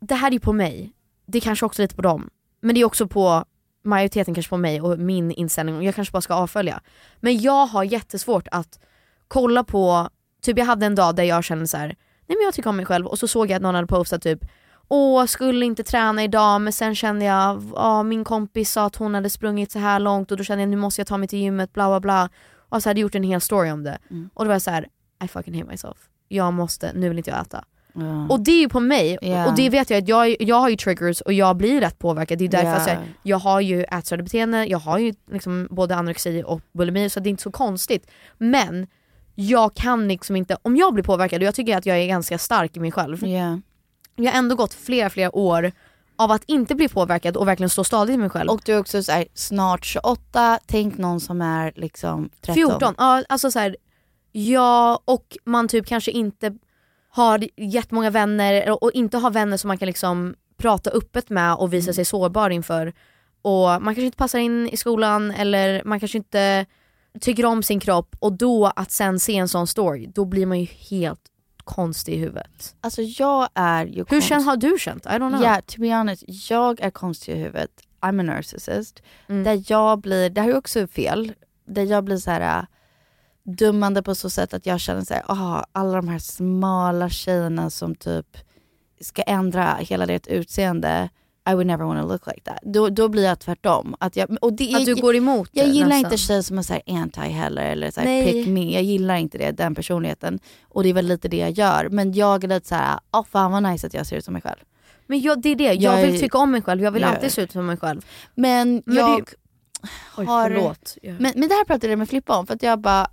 Speaker 3: det här är ju på mig, det är kanske också lite på dem. Men det är också på majoriteten kanske på mig och min inställning och jag kanske bara ska avfölja. Men jag har jättesvårt att kolla på, typ jag hade en dag där jag kände så här: nej men jag tycker om mig själv och så såg jag att någon hade postat typ Åh, skulle inte träna idag men sen kände jag, ja min kompis sa att hon hade sprungit så här långt och då kände jag nu måste jag ta mig till gymmet bla bla bla. Och så hade jag gjort en hel story om det.
Speaker 4: Mm.
Speaker 3: Och då var jag så här: I fucking hate myself. jag måste, nu vill inte jag äta.
Speaker 4: Ja.
Speaker 3: Och det är ju på mig,
Speaker 4: Ja.
Speaker 3: och det vet jag att jag, jag har ju triggers och jag blir rätt påverkad. Det är därför
Speaker 4: Ja.
Speaker 3: så här, jag har ju ätstörda beteenden, jag har ju liksom både anorexi och bulimi så det är inte så konstigt. Men jag kan liksom inte, om jag blir påverkad och jag tycker att jag är ganska stark i mig själv.
Speaker 4: Ja.
Speaker 3: Jag har ändå gått flera flera år av att inte bli påverkad och verkligen stå stadigt i mig själv.
Speaker 4: Och du är också så här, snart 28, tänk någon som är liksom 13.
Speaker 3: 14, ja alltså så här, ja och man typ kanske inte har jättemånga vänner och inte har vänner som man kan liksom prata öppet med och visa sig sårbar inför. Och man kanske inte passar in i skolan eller man kanske inte tycker om sin kropp och då att sen se en sån story, då blir man ju helt konstig i huvudet.
Speaker 4: Alltså jag är ju
Speaker 3: Hur känn, har du känt? I don't know.
Speaker 4: Ja, to be honest, jag är konstig i huvudet. I'm a narcissist.
Speaker 3: Mm.
Speaker 4: Där jag blir, det här är också fel, där jag blir så här äh, dummande på så sätt att jag känner så här, ah, alla de här smala tjejerna som typ ska ändra hela deras utseende, I would never want to look like that. Då, då blir jag tvärtom. Att, jag, och det,
Speaker 3: Att du
Speaker 4: jag,
Speaker 3: går emot
Speaker 4: jag
Speaker 3: det
Speaker 4: gillar
Speaker 3: nästan.
Speaker 4: inte tjejer som är så anti heller, eller så här pick me. Jag gillar inte det, den personligheten. Och det är väl lite det jag gör. Men jag är lite så här, åh fan vad nice att jag ser ut som mig själv.
Speaker 3: Men jag, det är det, jag,
Speaker 4: Jag
Speaker 3: vill tycka om mig själv, jag vill
Speaker 4: jag-
Speaker 3: alltid se ut som mig själv.
Speaker 4: Men,
Speaker 3: Men
Speaker 4: jag
Speaker 3: det- Oj
Speaker 4: har...
Speaker 3: Jag-
Speaker 4: Men, men det här pratade jag med Filippa om för att jag bara,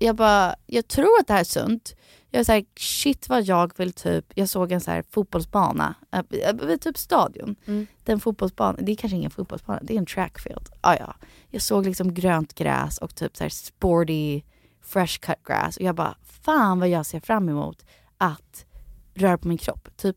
Speaker 4: jag bara, jag tror att det här är sunt. Jag är såhär, shit vad jag vill typ, jag såg en så här fotbollsbana äh, vid typ stadion.
Speaker 3: Mm.
Speaker 4: Den fotbollsbanan, det är kanske ingen fotbollsbana, det är en trackfield. Ah, ja. Jag såg liksom grönt gräs och typ så här sporty fresh cut grass och jag bara, fan vad jag ser fram emot att röra på min kropp. Typ,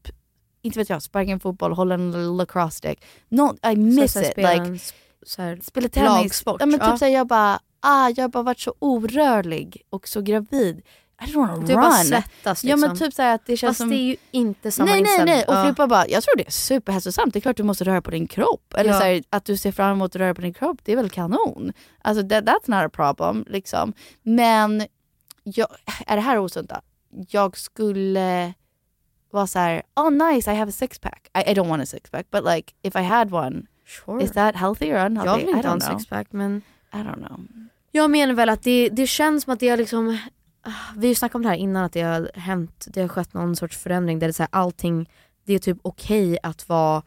Speaker 4: inte vet jag, sparka en fotboll, hålla en lacrosse stick. No, I miss
Speaker 3: Så här
Speaker 4: it.
Speaker 3: spela
Speaker 4: Like,
Speaker 3: så här,
Speaker 4: spela tennis.
Speaker 3: lagsport.
Speaker 4: Ja, men typ
Speaker 3: ja.
Speaker 4: så här, jag bara, ah, jag har bara varit så orörlig och så gravid. I don't wanna
Speaker 3: Du
Speaker 4: run.
Speaker 3: bara svettas liksom.
Speaker 4: Ja men typ så här att det känns
Speaker 3: Fast
Speaker 4: som...
Speaker 3: det är ju inte samma
Speaker 4: nej nej nej och
Speaker 3: Ja.
Speaker 4: Filippa bara, jag tror det är superhälsosamt, det är klart du måste röra på din kropp. Eller
Speaker 3: Ja.
Speaker 4: så här, att du ser fram emot att röra på din kropp, det är väl kanon. Alltså that, that's not a problem liksom. Men jag, är det här osunt då? Jag skulle vara så här, oh nice I have a six pack. I, I don't want a six pack but like if I had one,
Speaker 3: Sure.
Speaker 4: is that healthy or unhealthy?
Speaker 3: Jag vill inte ha en
Speaker 4: know.
Speaker 3: sixpack men
Speaker 4: I don't know.
Speaker 3: jag menar väl att det, det känns som att det har liksom Vi har ju snackat om det här innan att det har hänt, det har skett någon sorts förändring där det är så här, allting, det är typ okej att vara,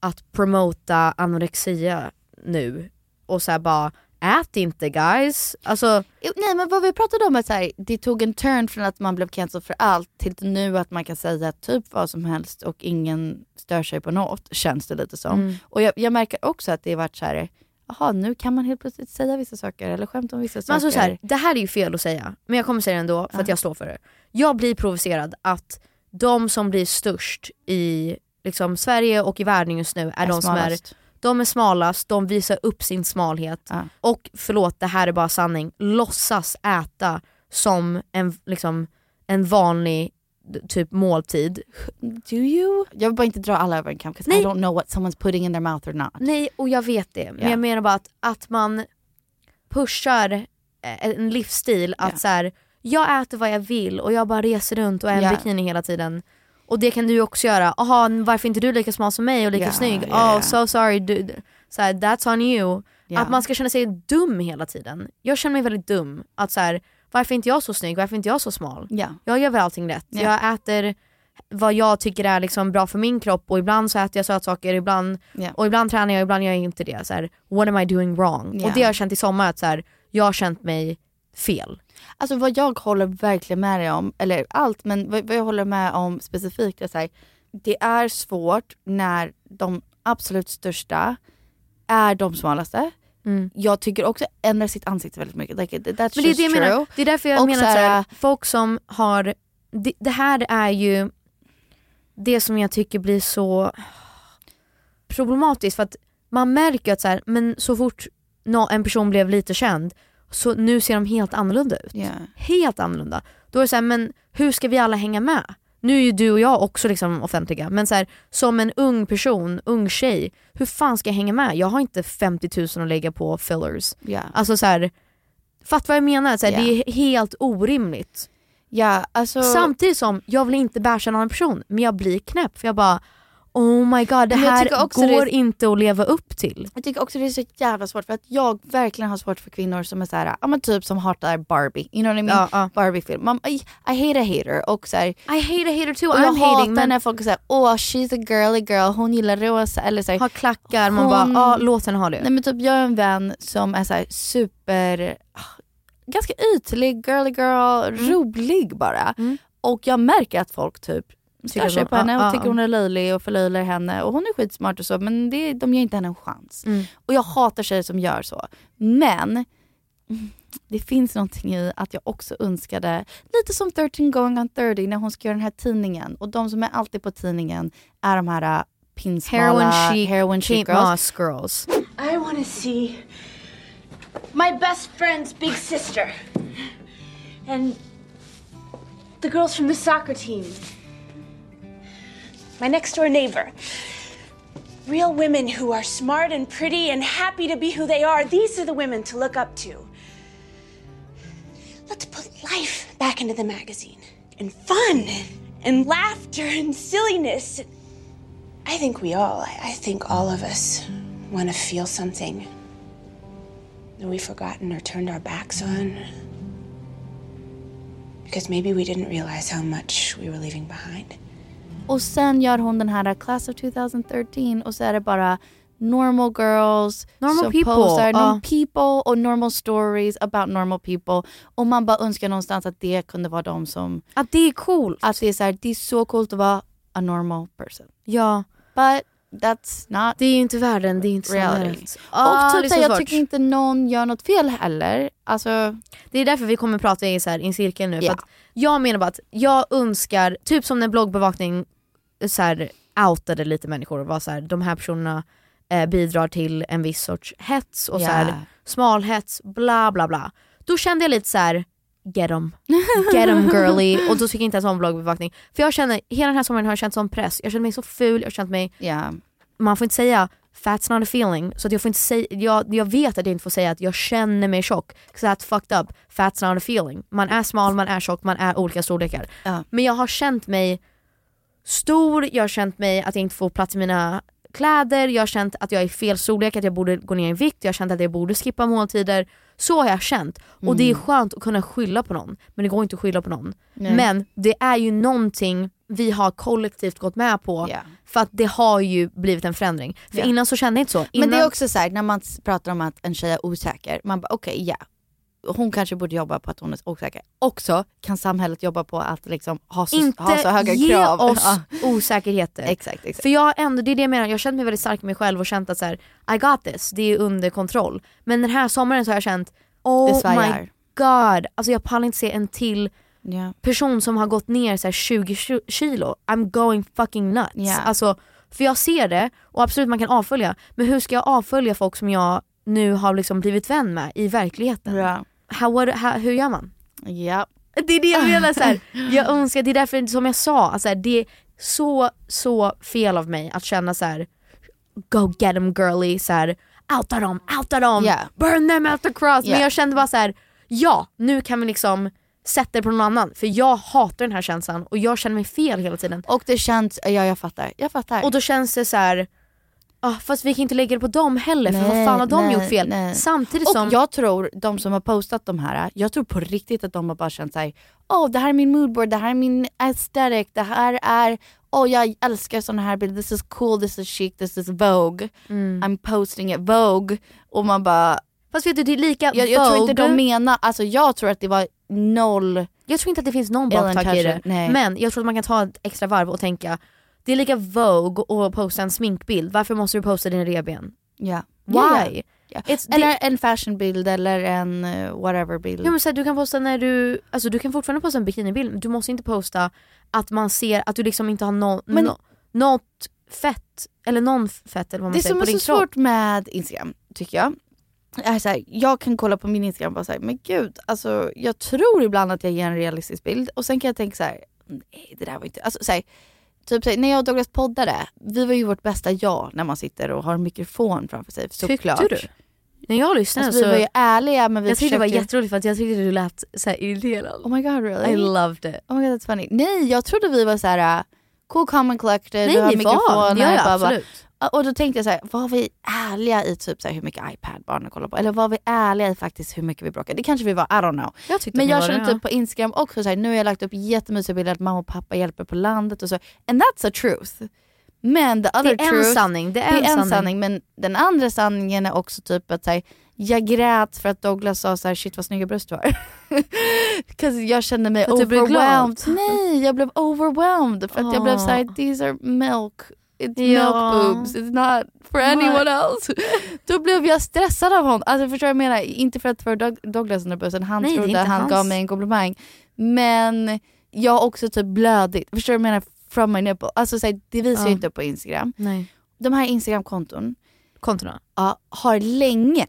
Speaker 3: att promota anorexia nu och så här bara ät inte guys. Alltså
Speaker 4: Nej men vad vi pratade om är att så här, det tog en turn från att man blev cancelled för allt till nu att man kan säga typ vad som helst och ingen stör sig på något känns det lite som.
Speaker 3: Mm.
Speaker 4: Och jag, jag märker också att det har varit så här, jaha nu kan man helt plötsligt säga vissa saker eller skämta om vissa
Speaker 3: Men
Speaker 4: saker.
Speaker 3: alltså så här, det här är ju fel att säga, men jag kommer säga det ändå för att
Speaker 4: Ja.
Speaker 3: jag står för det. Jag blir provocerad att de som blir störst i liksom, Sverige och i världen just nu är, de som är,
Speaker 4: smalast.
Speaker 3: de är smalast, de visar upp sin smalhet
Speaker 4: Ja.
Speaker 3: och förlåt det här är bara sanning, låtsas äta som en, liksom, en vanlig typ måltid.
Speaker 4: Do you? Jag vill bara inte dra alla över en kam 'cause I don't know what someone's putting in their mouth or not.
Speaker 3: Nej och jag vet det, men
Speaker 4: Ja.
Speaker 3: jag menar bara att, att man pushar eh, en livsstil att
Speaker 4: Ja.
Speaker 3: så här, jag äter vad jag vill och jag bara reser runt och är en
Speaker 4: Ja.
Speaker 3: bikini hela tiden. Och det kan du ju också göra. Jaha, varför är inte du lika smal som mig och lika
Speaker 4: Ja,
Speaker 3: snygg?
Speaker 4: ja,
Speaker 3: oh so sorry, du, så här, that's on you. Att man ska känna sig dum hela tiden. Jag känner mig väldigt dum. Att så här, varför är inte jag så snygg? Varför är inte jag så smal?
Speaker 4: Ja.
Speaker 3: Jag gör väl allting rätt.
Speaker 4: Ja.
Speaker 3: Jag äter vad jag tycker är liksom bra för min kropp och ibland så äter jag sötsaker, ibland,
Speaker 4: Ja.
Speaker 3: och ibland tränar jag ibland gör jag inte det. Så här, what am I doing wrong? Och det har jag känt i sommar, att så här, jag har känt mig fel.
Speaker 4: Alltså vad jag håller verkligen med dig om, eller allt, men vad, vad jag håller med om specifikt är så här, det är svårt när de absolut största är de smalaste.
Speaker 3: Mm.
Speaker 4: Jag tycker också ändrar sitt ansikte väldigt mycket. Like, that's
Speaker 3: Men det är det jag menar. Det är därför jag
Speaker 4: Och
Speaker 3: menar
Speaker 4: så här-
Speaker 3: folk som har, det, det här är ju det som jag tycker blir så problematiskt för att man märker att så här, men så fort en person blev lite känd så nu ser de helt annorlunda ut.
Speaker 4: Ja.
Speaker 3: Helt annorlunda. Då är det så här, men hur ska vi alla hänga med? Nu är ju du och jag också liksom offentliga, men så här, som en ung person, ung tjej, hur fan ska jag hänga med? Jag har inte 50 000 att lägga på fillers.
Speaker 4: Ja.
Speaker 3: Alltså så här, fatt vad jag menar? Så här,
Speaker 4: Ja.
Speaker 3: Det är helt
Speaker 4: ja, alltså...
Speaker 3: Samtidigt som jag vill inte basha en annan person, men jag blir knäpp för jag bara oh my god det här går
Speaker 4: det-
Speaker 3: inte att leva upp till.
Speaker 4: Jag tycker också det är så jävla svårt för att jag verkligen har svårt för kvinnor som är såhär, ja men typ som hatar Barbie. You know what I mean?
Speaker 3: Ja, ja.
Speaker 4: Barbie-film. I, I hate a hater och såhär,
Speaker 3: I hate a hater too,
Speaker 4: och jag
Speaker 3: I'm
Speaker 4: hatar
Speaker 3: hating men
Speaker 4: när folk säger åh she's a girly girl, hon gillar rosa eller såhär.
Speaker 3: har klackar, man
Speaker 4: Hon-
Speaker 3: bara ja låt henne ha det.
Speaker 4: Nej men typ jag har en vän som är såhär super, ah, ganska ytlig, girly girl, rolig bara.
Speaker 3: Mm.
Speaker 4: Och jag märker att folk typ stör på henne och
Speaker 3: ja,
Speaker 4: tycker hon är löjlig och förlöjligar henne och hon är skitsmart och så men det, de ger inte henne en chans.
Speaker 3: Mm.
Speaker 4: Och jag hatar tjejer som gör så. Men det finns någonting i att jag också önskade, lite som 13 going on 30 när hon ska göra den här tidningen och de som är alltid på tidningen är de här äh, pinsmala
Speaker 3: Heroin chic,
Speaker 4: heroin chic girls.
Speaker 3: Moss girls.
Speaker 6: I want to see my best friend's big sister and the girls from the soccer team. My next door neighbor. Real women who are smart and pretty and happy to be who they are. These are the women to look up to. Let's put life back into the magazine and fun and laughter and silliness. I think we all, I think all of us want to feel something that we've forgotten or turned our backs on. Because maybe we didn't realize how much we were leaving behind.
Speaker 4: Och sen gör hon den här Class of 2013 och så är det bara normal girls
Speaker 3: Normal people,
Speaker 4: postar
Speaker 3: ja.
Speaker 4: normal people och normal stories about normal people. Och man bara önskar någonstans att det kunde vara de som,
Speaker 3: Att det är coolt.
Speaker 4: att det är så här, det är så coolt att vara a normal person.
Speaker 3: Ja,
Speaker 4: But that's not
Speaker 3: det är ju inte världen, det är inte
Speaker 4: reality.
Speaker 3: Ah,
Speaker 4: och typ
Speaker 3: så
Speaker 4: jag
Speaker 3: svårt.
Speaker 4: tycker inte någon gör något fel heller. Alltså,
Speaker 3: Det är därför vi kommer prata i, så här, i en cirkel nu.
Speaker 4: Ja.
Speaker 3: För jag menar bara att jag önskar, typ som när bloggbevakning så här, outade lite människor och var så här, de här personerna eh, bidrar till en viss sorts hets och så
Speaker 4: Ja.
Speaker 3: här, smalhets, bla bla bla. Då kände jag lite så här. Get em, get em girly och då fick jag inte ens ha en bloggbevakning. För jag känner, hela den här sommaren har jag känt sån press, jag känner mig så ful, jag har känt mig
Speaker 4: ja.
Speaker 3: man får inte säga fat's not a feeling, så att jag, får inte säga, jag, jag vet att jag inte får säga att jag känner mig tjock. 'Cause that's fucked up, fat's not a feeling. Man är smal, man är tjock, man är olika storlekar.
Speaker 4: Ja.
Speaker 3: Men jag har känt mig stor, jag har känt mig att jag inte får plats i mina kläder, jag har känt att jag är fel storlek, att jag borde gå ner i vikt, jag har känt att jag borde skippa måltider. Så har jag känt. Och det är skönt att kunna skylla på någon, men det går inte att skylla på någon.
Speaker 4: Nej.
Speaker 3: Men det är ju någonting vi har kollektivt gått med på
Speaker 4: Ja.
Speaker 3: för att det har ju blivit en förändring. För
Speaker 4: Ja.
Speaker 3: innan så kände jag inte så. Innan,
Speaker 4: Men det är också så här, när man pratar om att en tjej är osäker, man bara okej ja, hon kanske borde jobba på att hon är osäker. Också kan samhället jobba på att liksom ha, så,
Speaker 3: inte
Speaker 4: ha så höga
Speaker 3: ge
Speaker 4: krav.
Speaker 3: oss osäkerheter.
Speaker 4: exakt, exakt.
Speaker 3: För jag ändå, det är det jag menar, jag har känt mig väldigt stark med mig själv och känt att så här, I got this, det är under kontroll. Men den här sommaren så har jag känt, oh my god, alltså jag pallar inte se en till
Speaker 4: Ja.
Speaker 3: person som har gått ner så här 20 ki- kilo. I'm going fucking nuts.
Speaker 4: Ja.
Speaker 3: Alltså, för jag ser det och absolut man kan avfölja, men hur ska jag avfölja folk som jag nu har liksom blivit vän med i verkligheten?
Speaker 4: Ja.
Speaker 3: How, what, how, hur gör man?
Speaker 4: ja.
Speaker 3: Det är det jag menar, så här. jag önskar, det är därför som jag sa, alltså, det är så så fel av mig att känna så här. go get them girly, så här, outa dem, outa dem,
Speaker 4: Ja.
Speaker 3: burn them at the cross.
Speaker 4: Ja.
Speaker 3: Men jag kände bara så här. ja nu kan vi liksom sätta det på någon annan för jag hatar den här känslan och jag känner mig fel hela tiden.
Speaker 4: Och det känns, ja jag fattar, jag fattar.
Speaker 3: Och då känns det så här. Ah, fast vi kan inte lägga det på dem heller för vad
Speaker 4: Nej,
Speaker 3: fan har de
Speaker 4: nej,
Speaker 3: gjort fel?
Speaker 4: nej.
Speaker 3: Samtidigt
Speaker 4: och
Speaker 3: som
Speaker 4: jag tror, de som har postat de här, jag tror på riktigt att de har bara känt såhär, oh det här är min moodboard, det här är min aesthetic, det här är, oh jag älskar såna här bilder, this is cool, this is chic, this is Vogue,
Speaker 3: Mm.
Speaker 4: I'm posting it, Vogue. Och man bara,
Speaker 3: Fast vet du det är lika
Speaker 4: jag, jag tror inte
Speaker 3: Vogue-
Speaker 4: de menar, alltså jag tror att det var noll,
Speaker 3: Jag tror inte att det finns någon baktanke i det.
Speaker 4: nej.
Speaker 3: Men jag tror att man kan ta ett extra varv och tänka Det är lika Vogue och posta en sminkbild, varför måste du posta din revben?
Speaker 4: ja.
Speaker 3: Why? It's, det,
Speaker 4: Eller en fashionbild eller en uh, whatever bild.
Speaker 3: ja, men så här, du kan posta när du, alltså du kan fortfarande posta en bikinibild, du måste inte posta att man ser att du liksom inte har no,
Speaker 4: Men-
Speaker 3: no, något fett, eller någon fett eller vad man
Speaker 4: Det
Speaker 3: säger
Speaker 4: som
Speaker 3: på
Speaker 4: är
Speaker 3: din
Speaker 4: så
Speaker 3: kropp.
Speaker 4: svårt med Instagram, tycker jag, är så här, jag kan kolla på min Instagram och bara säga men gud, alltså, jag tror ibland att jag ger en realistisk bild och sen kan jag tänka så här, nej det där var inte, alltså, så här, typ när jag och Douglas poddade, vi var ju vårt bästa jag när man sitter och har en mikrofon framför sig såklart.
Speaker 3: Tyckte du? När jag lyssnade
Speaker 4: Alltså, vi
Speaker 3: så,
Speaker 4: var ju ärliga men vi
Speaker 3: jag tyckte det var jätteroligt för att jag tyckte du lät så här irriterad.
Speaker 4: Oh my god really?
Speaker 3: I loved it.
Speaker 4: Oh my god that's funny. Nej jag trodde vi var så här. cool, and collected,
Speaker 3: Nej
Speaker 4: du har
Speaker 3: ni var,
Speaker 4: mikrofon.
Speaker 3: ja, ja,
Speaker 4: bla, bla. Och då tänkte jag så här, var vi ärliga i typ så här hur mycket iPad barnen kollar på? Eller var vi ärliga i faktiskt hur mycket vi bråkade? Det kanske vi var, I don't know.
Speaker 3: Jag
Speaker 4: Men jag känner
Speaker 3: det,
Speaker 4: typ på Instagram också så här, nu har jag lagt upp jättemysiga bilder att mamma och pappa hjälper på landet och så. And that's a truth. Men the other
Speaker 3: Det är en
Speaker 4: truth,
Speaker 3: sanning, det är en
Speaker 4: en
Speaker 3: sanning.
Speaker 4: sanning. Men den andra sanningen är också typ att så här, jag grät för att Douglas sa så här, shit vad snygga bröst du har. jag kände mig
Speaker 3: För
Speaker 4: overwhelmed. Nej, jag blev overwhelmed för att jag blev så här, these are milk. It's
Speaker 3: Ja.
Speaker 4: milk boobs, it's not for anyone else. Då blev jag stressad av honom. Alltså förstår du vad jag menar? Inte för att för Doug- Douglas under bussen, han
Speaker 3: Nej,
Speaker 4: trodde han
Speaker 3: hans.
Speaker 4: gav mig en komplimang. Men jag har också typ blödigt. Förstår du vad jag menar? From my nipple. Alltså så här, det visar
Speaker 3: Ja.
Speaker 4: inte på Instagram.
Speaker 3: Nej.
Speaker 4: De här Instagram-konton
Speaker 3: Kontona?
Speaker 4: ja, har länge,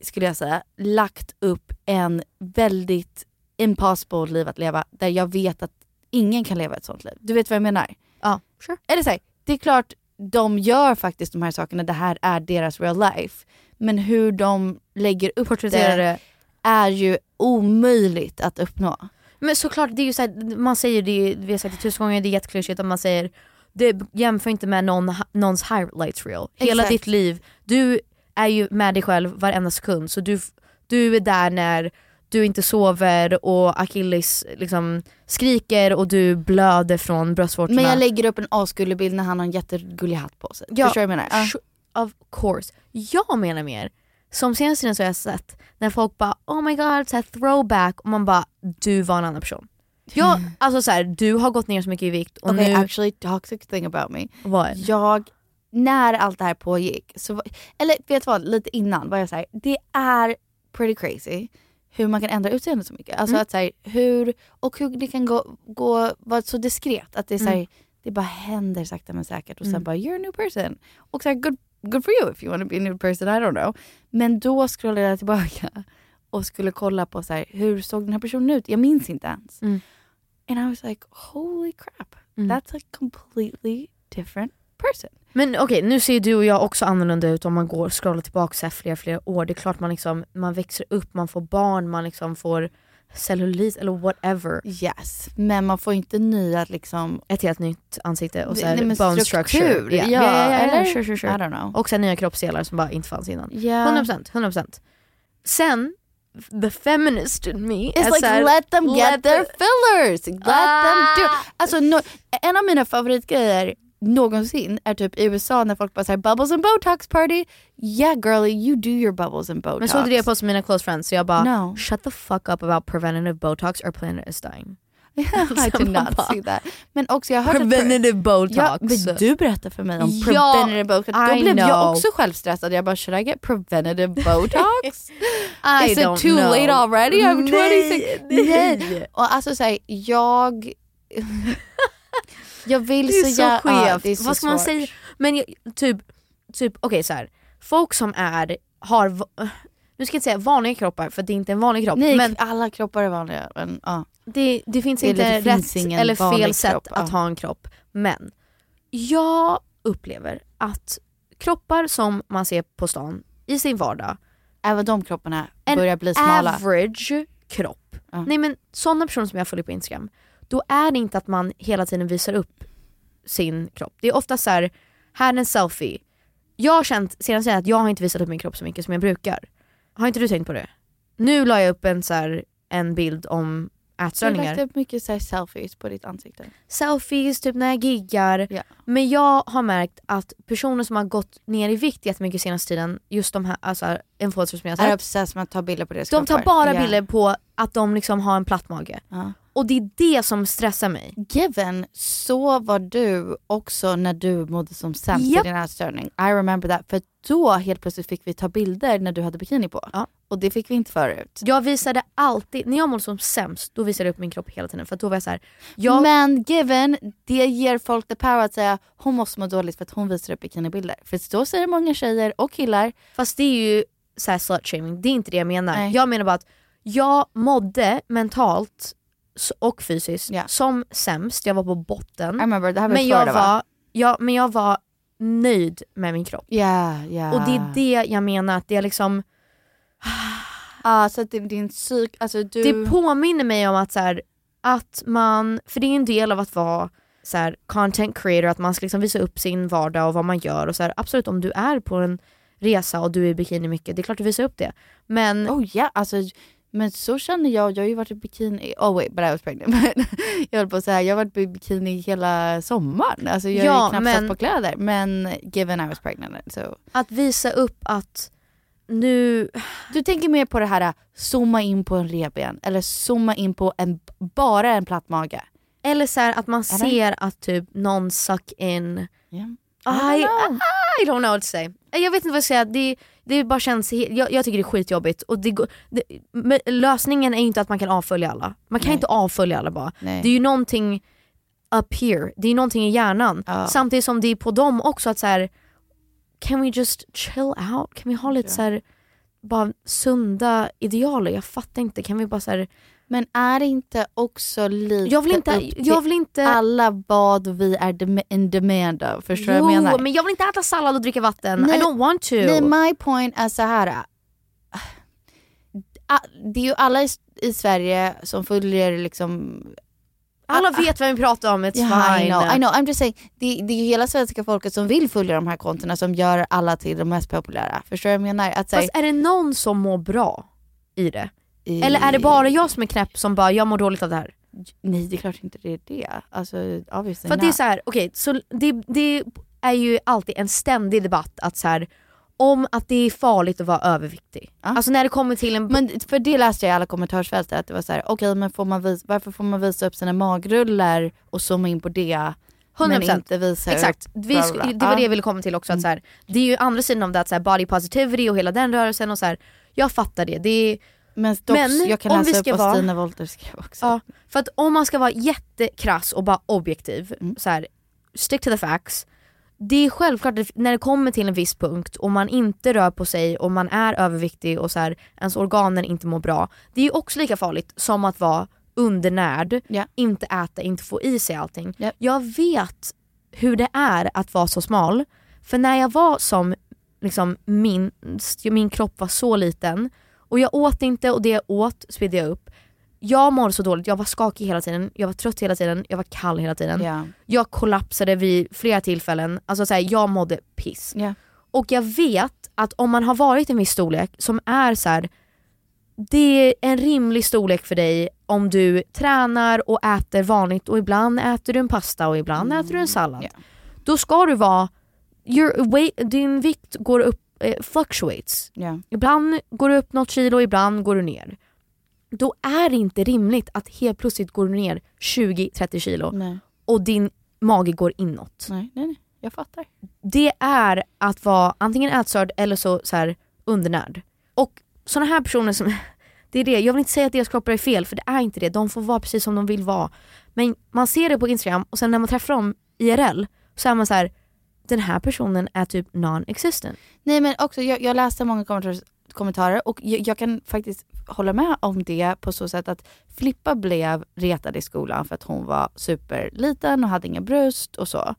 Speaker 4: skulle jag säga, lagt upp en väldigt impossible liv att leva där jag vet att ingen kan leva ett sånt liv. Du vet vad jag menar?
Speaker 3: Ja, sure.
Speaker 4: Eller så här, det är klart de gör faktiskt de här sakerna, det här är deras real life. Men hur de lägger upp
Speaker 3: Porträtterar
Speaker 4: det
Speaker 3: det.
Speaker 4: är ju omöjligt att uppnå.
Speaker 3: Men såklart, det är ju så här, man säger det, vi har sagt det tusen gånger, det är jätteklyschigt att man säger det jämför inte med någon, någons highlights reel. Hela
Speaker 4: Exakt.
Speaker 3: ditt liv, du är ju med dig själv varenda sekund så du, du är där när du inte sover och Achilles liksom skriker och du blöder från bröstvårtorna.
Speaker 4: Men jag lägger upp en asgullig bild när han har en jättegullig hatt på sig.
Speaker 3: Ja,
Speaker 4: Förstår du vad jag menar?
Speaker 3: Sh- Of course. Jag menar mer, som senaste tiden så har jag sett när folk bara oh my god, så throwback och man bara du var en annan person. Jag, alltså så här, du har gått ner så mycket i vikt och
Speaker 4: Okay,
Speaker 3: nu...
Speaker 4: actually toxic thing about me.
Speaker 3: Vad?
Speaker 4: Jag, när allt det här pågick, så, eller vet du vad, lite innan var jag såhär, det är pretty crazy hur man kan ändra utseende så mycket. Alltså
Speaker 3: Mm.
Speaker 4: att så här, hur, och hur det kan gå, gå vara så diskret. Att det är så här,
Speaker 3: Mm.
Speaker 4: det bara händer sakta men säkert och sen
Speaker 3: Mm.
Speaker 4: bara you're a new person. Och så här, good, good for you if you want to be a new person, I don't know. Men då scrollade jag tillbaka och skulle kolla på så hur såg den här personen ut? Jag minns inte ens.
Speaker 3: Mm.
Speaker 4: And I was like holy crap,
Speaker 3: Mm.
Speaker 4: that's a completely different person.
Speaker 3: Men okej, nu ser du och jag också annorlunda ut om man går och scrollar tillbaka så här flera, flera år. Det är klart man liksom, man växer upp, man får barn, man liksom får cellulit eller whatever.
Speaker 4: Yes, men man får inte nya liksom...
Speaker 3: Ett helt nytt ansikte och så här
Speaker 4: Nej,
Speaker 3: bone
Speaker 4: struktur.
Speaker 3: structure.
Speaker 4: Ja,
Speaker 3: ja, ja, ja,
Speaker 4: eller?
Speaker 3: Sure, sure, sure.
Speaker 4: I don't know.
Speaker 3: Och sen nya kroppsdelar som bara inte fanns innan.
Speaker 4: Yeah.
Speaker 3: 100%, 100%. Sen, the feminist in me
Speaker 4: It's like
Speaker 3: här,
Speaker 4: let them get
Speaker 3: let
Speaker 4: their
Speaker 3: the-
Speaker 4: fillers, let them do
Speaker 3: Ah.
Speaker 4: Alltså no, en av mina favoritgrejer någonsin är typ i USA när folk bara säger bubbles and botox party. Yeah girlie you do your bubbles and botox.
Speaker 3: Men du det på mina close friends så jag bara
Speaker 4: No.
Speaker 3: shut the fuck up about preventative botox or planet is dying.
Speaker 4: I did not
Speaker 3: bara-
Speaker 4: see that. Men också jag har hört att-
Speaker 3: Preventative botox.
Speaker 4: Ja, men du berättade för mig om
Speaker 3: Ja,
Speaker 4: preventative botox. Då
Speaker 3: I
Speaker 4: blev jag
Speaker 3: know.
Speaker 4: också självstressad. Jag bara, should I get preventative botox?
Speaker 3: I
Speaker 4: Is
Speaker 3: don't
Speaker 4: it too
Speaker 3: know.
Speaker 4: late already? I'm 26.
Speaker 3: Nej,
Speaker 4: Nej. Och alltså såhär, jag... jag vill
Speaker 3: Det är
Speaker 4: så,
Speaker 3: så
Speaker 4: gärna...
Speaker 3: skevt.
Speaker 4: Ja, det är så
Speaker 3: Vad ska man
Speaker 4: svårt.
Speaker 3: säga? Men jag, typ, typ okej så här. folk som är, har, nu ska jag inte säga vanliga kroppar för det är inte en vanlig kropp.
Speaker 4: Nej,
Speaker 3: men
Speaker 4: alla kroppar är vanliga. Men, ja.
Speaker 3: det, det finns
Speaker 4: Det
Speaker 3: inte
Speaker 4: finns
Speaker 3: rätt
Speaker 4: ingen
Speaker 3: eller fel sätt
Speaker 4: kropp,
Speaker 3: att
Speaker 4: ja.
Speaker 3: ha en kropp. Men jag upplever att kroppar som man ser på stan i sin vardag,
Speaker 4: Även de kropparna
Speaker 3: en
Speaker 4: börjar bli smala.
Speaker 3: average kropp.
Speaker 4: Ja.
Speaker 3: Nej men sådana personer som jag följer på Instagram, då är det inte att man hela tiden visar upp sin kropp. Det är ofta så här, här är en selfie. Jag har känt senast att jag har inte visat upp min kropp så mycket som jag brukar. Har inte du tänkt på det? Nu la jag upp en, så här, en bild om
Speaker 4: Du har
Speaker 3: ätstörningar.
Speaker 4: lagt upp mycket så här selfies på ditt ansikte.
Speaker 3: Selfies, typ när jag giggar.
Speaker 4: Ja.
Speaker 3: Men jag har märkt att personer som har gått ner i vikt jättemycket senaste tiden, just de här alltså, influencers som jag har
Speaker 4: Är
Speaker 3: sett.
Speaker 4: obsessed med att ta bilder på deras
Speaker 3: De tar
Speaker 4: kroppar.
Speaker 3: bara
Speaker 4: Ja.
Speaker 3: bilder på att de liksom har en platt mage.
Speaker 4: Ja.
Speaker 3: Och det är det som stressar mig.
Speaker 4: Given, så var du också när du mådde som sämst
Speaker 3: Japp.
Speaker 4: i din ätstörning. I remember that. För då helt plötsligt fick vi ta bilder när du hade bikini på.
Speaker 3: Ja.
Speaker 4: Och det fick vi inte förut.
Speaker 3: Jag visade alltid, när jag mådde som sämst, då visade jag upp min kropp hela tiden. För då var jag så här, jag,
Speaker 4: Men given, det ger folk the power att säga hon måste må dåligt för att hon visar upp bikinibilder. För då säger många tjejer och killar,
Speaker 3: fast det är ju så här slut shaming. det är inte det jag menar.
Speaker 4: Nej.
Speaker 3: Jag menar bara att jag mådde mentalt och fysiskt
Speaker 4: Ja.
Speaker 3: som sämst, jag var på botten.
Speaker 4: Remember, det var
Speaker 3: men, jag var, ja, men jag var nöjd med min kropp.
Speaker 4: Ja, ja.
Speaker 3: Och det är det jag menar, att det är liksom
Speaker 4: Ja, så att din, din psyk, alltså du...
Speaker 3: Det påminner mig om att, så här, att man, för det är en del av att vara så här, content creator, att man ska liksom visa upp sin vardag och vad man gör och så här, absolut om du är på en resa och du är i bikini mycket, det är klart du visar upp det. Men
Speaker 4: Oh ja, alltså men så känner jag, jag har ju varit i bikini, oh wait but I was pregnant. Jag höll på att säga, jag har varit i bikini hela sommaren. Alltså jag
Speaker 3: Ja,
Speaker 4: har ju knappt
Speaker 3: men-
Speaker 4: satt på kläder. Men given I was pregnant so.
Speaker 3: att visa upp att nu,
Speaker 4: Du tänker mer på det här, zooma in på en reben eller zooma in på en, bara en platt mage.
Speaker 3: eller så här, att man
Speaker 4: Eller?
Speaker 3: ser att typ någon suck in
Speaker 4: Yeah.
Speaker 3: I,
Speaker 4: I don't know.
Speaker 3: I don't know what to say. Jag vet inte vad jag ska säga, det, det bara känns, jag, jag tycker det är skitjobbigt. Och det, går- det, men lösningen är ju inte att man kan avfölja alla. Man kan
Speaker 4: Nej.
Speaker 3: inte avfölja alla bara.
Speaker 4: Nej.
Speaker 3: Det är ju någonting up here, det är någonting i hjärnan.
Speaker 4: Ja.
Speaker 3: Samtidigt som det är på dem också att så här, can we just chill out? Kan vi ha lite så här, bara sunda idealer? Jag fattar inte, kan vi bara så här,
Speaker 4: Men är det inte också lite
Speaker 3: jag vill inte,
Speaker 4: upp till
Speaker 3: jag vill inte
Speaker 4: alla vad vi är dem- in demand of? Förstår du vad jag menar?
Speaker 3: men jag vill inte äta sallad och dricka vatten.
Speaker 4: Nej,
Speaker 3: I don't want to.
Speaker 4: Nej, my point är så här. ah, Det är ju alla i, i Sverige som följer liksom
Speaker 3: Alla vet vem vi pratar om, it's
Speaker 4: Ja,
Speaker 3: fine.
Speaker 4: I know, I know. I'm just saying, det, det är ju hela svenska folket som vill följa de här kontona som gör alla till de mest populära. Förstår du vad jag menar? Att,
Speaker 3: Fast är det någon som mår bra i det? Eller är det bara jag som är knäpp som bara, jag mår dåligt av det här?
Speaker 4: Nej det är klart inte det är det. Alltså, obviously
Speaker 3: För det är så här, okej, så det, det är ju alltid en ständig debatt att så här, om att det är farligt att vara överviktig.
Speaker 4: Ja.
Speaker 3: Alltså när det kommer till en...
Speaker 4: Men för det läste jag i alla kommentarsfältet att det var så här: okej men får man vis, varför får man visa upp sina magrullar och zooma in på det
Speaker 3: 100%.
Speaker 4: men inte visa
Speaker 3: Exakt,
Speaker 4: upp
Speaker 3: det var det jag ville komma till också. Att så här, det är ju andra sidan av det, att så här, body positivity och hela den rörelsen och så här, jag fattar det. det är,
Speaker 4: Men, dock,
Speaker 3: Men
Speaker 4: jag kan
Speaker 3: om
Speaker 4: läsa
Speaker 3: vi
Speaker 4: upp
Speaker 3: ska
Speaker 4: vad
Speaker 3: vara-
Speaker 4: Stina Wolter skrev också.
Speaker 3: Ja, för att om man ska vara jättekrass och bara objektiv,
Speaker 4: Mm.
Speaker 3: så här, stick to the facts. Det är självklart att när det kommer till en viss punkt och man inte rör på sig och man är överviktig och så här, ens organer inte mår bra. Det är också lika farligt som att vara undernärd,
Speaker 4: Ja.
Speaker 3: inte äta, inte få i sig allting.
Speaker 4: Ja.
Speaker 3: Jag vet hur det är att vara så smal. För när jag var som liksom, minst, min kropp var så liten och jag åt inte och det jag åt spydde jag upp. Jag mådde så dåligt, jag var skakig hela tiden, jag var trött hela tiden, jag var kall hela tiden.
Speaker 4: Ja.
Speaker 3: Jag kollapsade vid flera tillfällen, alltså så här, jag mådde piss.
Speaker 4: Ja.
Speaker 3: Och jag vet att om man har varit en viss storlek som är så här, det är en rimlig storlek för dig om du tränar och äter vanligt och ibland äter du en pasta och ibland äter du en sallad.
Speaker 4: Ja.
Speaker 3: Då ska du vara, your weight, din vikt går upp, fluctuates.
Speaker 4: Ja.
Speaker 3: Ibland går du upp något kilo, ibland går du ner. Då är det inte rimligt att helt plötsligt går du ner 20-30 kilo
Speaker 4: Nej.
Speaker 3: och din mage går inåt.
Speaker 4: Nej, nej, nej, jag fattar.
Speaker 3: Det är att vara antingen ätstörd eller så, så här, undernärd. Och såna här personer som, det är det, jag vill inte säga att deras kroppar är fel för det är inte det, de får vara precis som de vill vara. Men man ser det på Instagram och sen när man träffar dem IRL så är man så här. Den här personen är typ non-existent.
Speaker 4: Nej men också, jag, jag läste många kommentarer, kommentarer och jag, jag kan faktiskt hålla med om det på så sätt att Flippa blev retad i skolan för att hon var superliten och hade inga bröst och så.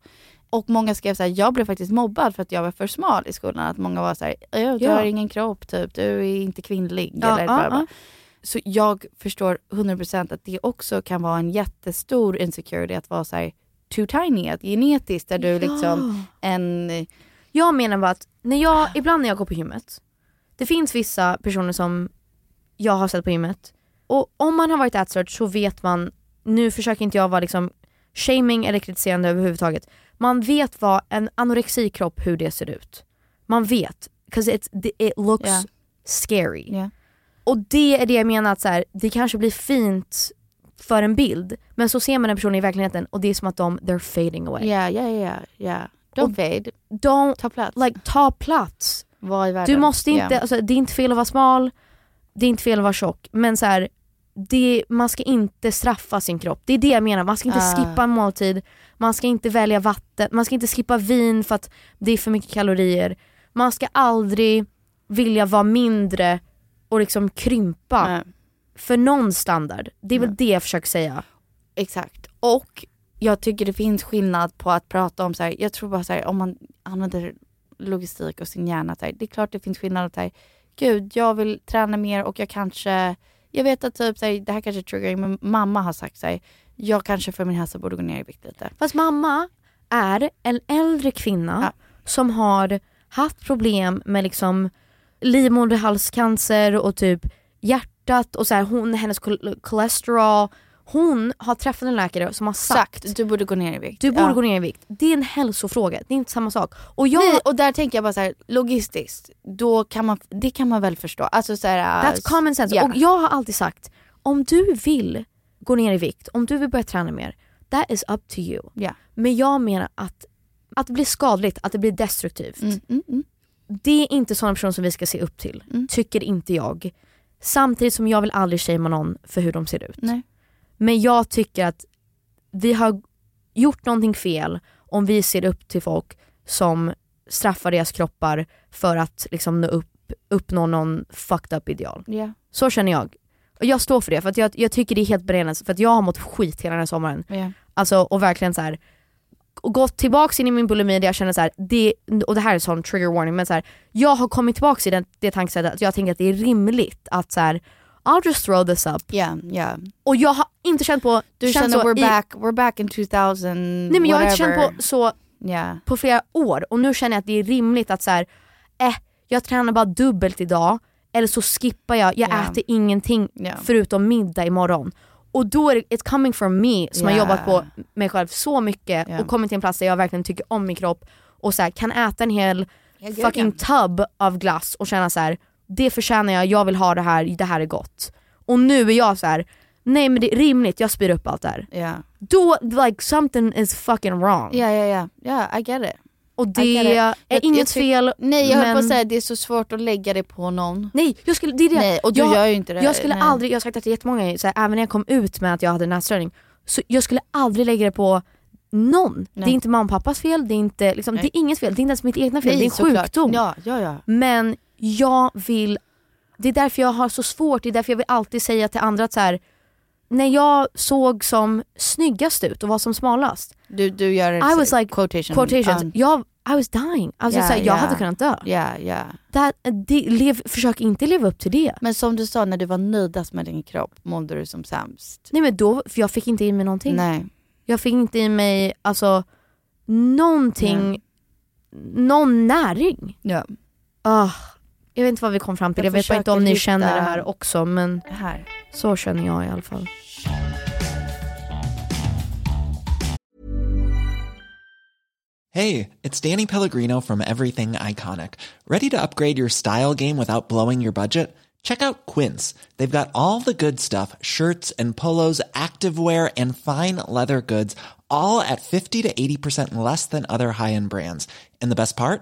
Speaker 4: Och många skrev så här, jag blev faktiskt mobbad för att jag var för smal i skolan. Att många var så här, "Ja, du
Speaker 3: Ja.
Speaker 4: har ingen kropp typ, du är inte kvinnlig.
Speaker 3: Ja,
Speaker 4: eller
Speaker 3: ja, ja.
Speaker 4: Så jag förstår 100% att det också kan vara en jättestor insecurity att vara så här too tiny, att genetiskt är du liksom en...
Speaker 3: Jag menar bara att när jag, ibland när jag går på gymmet, det finns vissa personer som jag har sett på gymmet och om man har varit ätstörd så vet man, nu försöker inte jag vara liksom shaming eller kritiserande överhuvudtaget, man vet vad en anorexikropp, hur det ser ut. Man vet, 'cause it's, it looks
Speaker 4: Ja.
Speaker 3: scary.
Speaker 4: Ja.
Speaker 3: Och det är det jag menar att så här, det kanske blir fint för en bild men så ser man den personen i verkligheten och det är som att de, they're fading away.
Speaker 4: Ja, ja, ja, ja. Don't fade,
Speaker 3: Don't,
Speaker 4: ta plats.
Speaker 3: like ta plats.
Speaker 4: Var i världen.
Speaker 3: Du måste inte,
Speaker 4: Ja.
Speaker 3: alltså, det är inte fel att vara smal, det är inte fel att vara tjock, men så här, det, man ska inte straffa sin kropp. Det är det jag menar, man ska inte
Speaker 4: Ah.
Speaker 3: skippa en måltid, man ska inte välja vatten, man ska inte skippa vin för att det är för mycket kalorier. Man ska aldrig vilja vara mindre och liksom krympa
Speaker 4: Nej.
Speaker 3: För någon standard. Det är väl det jag försöker säga.
Speaker 4: Exakt. Och jag tycker det finns skillnad på att prata om så här, jag tror bara så här, om man använder logistik och sin hjärna, så här, det är klart det finns skillnad att säga, gud jag vill träna mer och jag kanske, jag vet att typ så här, det här kanske är triggering men mamma har sagt så här, jag kanske för min hälsa borde gå ner i vikt lite.
Speaker 3: Fast mamma är en äldre kvinna som har haft problem med liksom livmoderhalscancer och typ hjärtat och så här, hon, hennes kol- kolesterol. Hon har träffat en läkare som har sagt,
Speaker 4: Sagt, du borde gå ner i vikt.
Speaker 3: du borde
Speaker 4: Ja.
Speaker 3: gå ner i vikt. Det är en hälsofråga, det är inte samma sak. Och jag,
Speaker 4: Nej, och där tänker jag bara så här, logistiskt, då kan man, det kan man väl förstå. Alltså så här,
Speaker 3: That's common sense.
Speaker 4: ja.
Speaker 3: Och jag har alltid sagt, om du vill gå ner i vikt, om du vill börja träna mer, that is up to you.
Speaker 4: Ja.
Speaker 3: Men jag menar att, att det blir skadligt, att det blir destruktivt.
Speaker 4: Mm, mm, mm.
Speaker 3: Det är inte sådana personer som vi ska se upp till,
Speaker 4: Mm.
Speaker 3: tycker inte jag. Samtidigt som jag vill aldrig shamea någon för hur de ser ut.
Speaker 4: Nej.
Speaker 3: Men jag tycker att vi har gjort någonting fel om vi ser upp till folk som straffar deras kroppar för att liksom nå upp, uppnå någon fucked up ideal.
Speaker 4: Ja.
Speaker 3: Så känner jag. Och jag står för det, för att jag, jag tycker det är helt brännande, för att jag har mått skit hela den här sommaren.
Speaker 4: Ja.
Speaker 3: Alltså och verkligen så här och gått tillbaks in i min bulimi där jag känner så här, det, och det här är sån trigger warning, men så här, jag har kommit tillbaks i den, det tankesättet att jag tänker att det är rimligt att så här, I'll just throw this up.
Speaker 4: Ja, ja.
Speaker 3: Och jag har inte känt på...
Speaker 4: Du
Speaker 3: känt
Speaker 4: känner we're
Speaker 3: i-
Speaker 4: back, we're back in 2000
Speaker 3: Nej men jag har inte känt på så
Speaker 4: Ja.
Speaker 3: på flera år och nu känner jag att det är rimligt att så här, eh, jag tränar bara dubbelt idag eller så skippar jag, jag
Speaker 4: Ja.
Speaker 3: äter ingenting
Speaker 4: Ja.
Speaker 3: förutom middag imorgon. Och då är det, it's coming from me som har
Speaker 4: Ja.
Speaker 3: jobbat på mig själv så mycket
Speaker 4: Ja.
Speaker 3: och kommit till en plats där jag verkligen tycker om min kropp och så här, kan äta en hel fucking tub av glass och känna så här, det förtjänar jag, jag vill ha det här, det här är gott. Och nu är jag så här, nej men det är rimligt, jag spyr upp allt det här.
Speaker 4: Ja.
Speaker 3: Då, like something is fucking wrong.
Speaker 4: Ja, ja. Ja, I get it.
Speaker 3: Och det är
Speaker 4: Jag-
Speaker 3: inget
Speaker 4: jag tyck-
Speaker 3: fel.
Speaker 4: Nej jag höll på
Speaker 3: men-
Speaker 4: att säga det är så svårt att lägga det på någon.
Speaker 3: Nej, jag skulle, det är det.
Speaker 4: Nej, och du
Speaker 3: jag,
Speaker 4: gör ju inte det.
Speaker 3: Jag skulle
Speaker 4: Nej.
Speaker 3: aldrig, jag har sagt det till jättemånga så här, även när jag kom ut med att jag hade nässtörning, så jag skulle aldrig lägga det på någon. Det är inte mamma och pappas fel, det är inte, liksom, det är inget fel, det är inte ens mitt egna fel,
Speaker 4: Nej,
Speaker 3: det är en sjukdom.
Speaker 4: Ja, ja, ja.
Speaker 3: Men jag vill, det är därför jag har så svårt, det är därför jag vill alltid säga till andra att så här, när jag såg som snyggast ut och var som smalast,
Speaker 4: Du, du gör
Speaker 3: I was like
Speaker 4: quotation.
Speaker 3: quotations,
Speaker 4: Um,
Speaker 3: jag, I was dying. Alltså,
Speaker 4: Ja,
Speaker 3: så här, jag
Speaker 4: ja.
Speaker 3: hade kunnat dö.
Speaker 4: Ja, ja.
Speaker 3: That, det, lev, försök inte leva upp till det.
Speaker 4: Men som du sa, när du var nöjdast med din kropp mådde du som sämst.
Speaker 3: Nej men då, för jag fick inte i mig någonting.
Speaker 4: Nej.
Speaker 3: Jag fick inte i mig alltså någonting, någon näring.
Speaker 4: Ja.
Speaker 3: Ah, jag vet inte vad vi kom fram till, jag,
Speaker 4: Jag
Speaker 3: vet bara inte om ni
Speaker 4: hitta-
Speaker 3: känner det här också men
Speaker 4: Här.
Speaker 3: så känner jag i alla fall.
Speaker 7: Hey, it's Danny Pellegrino from Everything Iconic. Ready to upgrade your style game without blowing your budget? Check out Quince. They've got all the good stuff shirts and polos, activewear, and fine leather goods, all at 50 to 80% less than other high end brands. And the best part?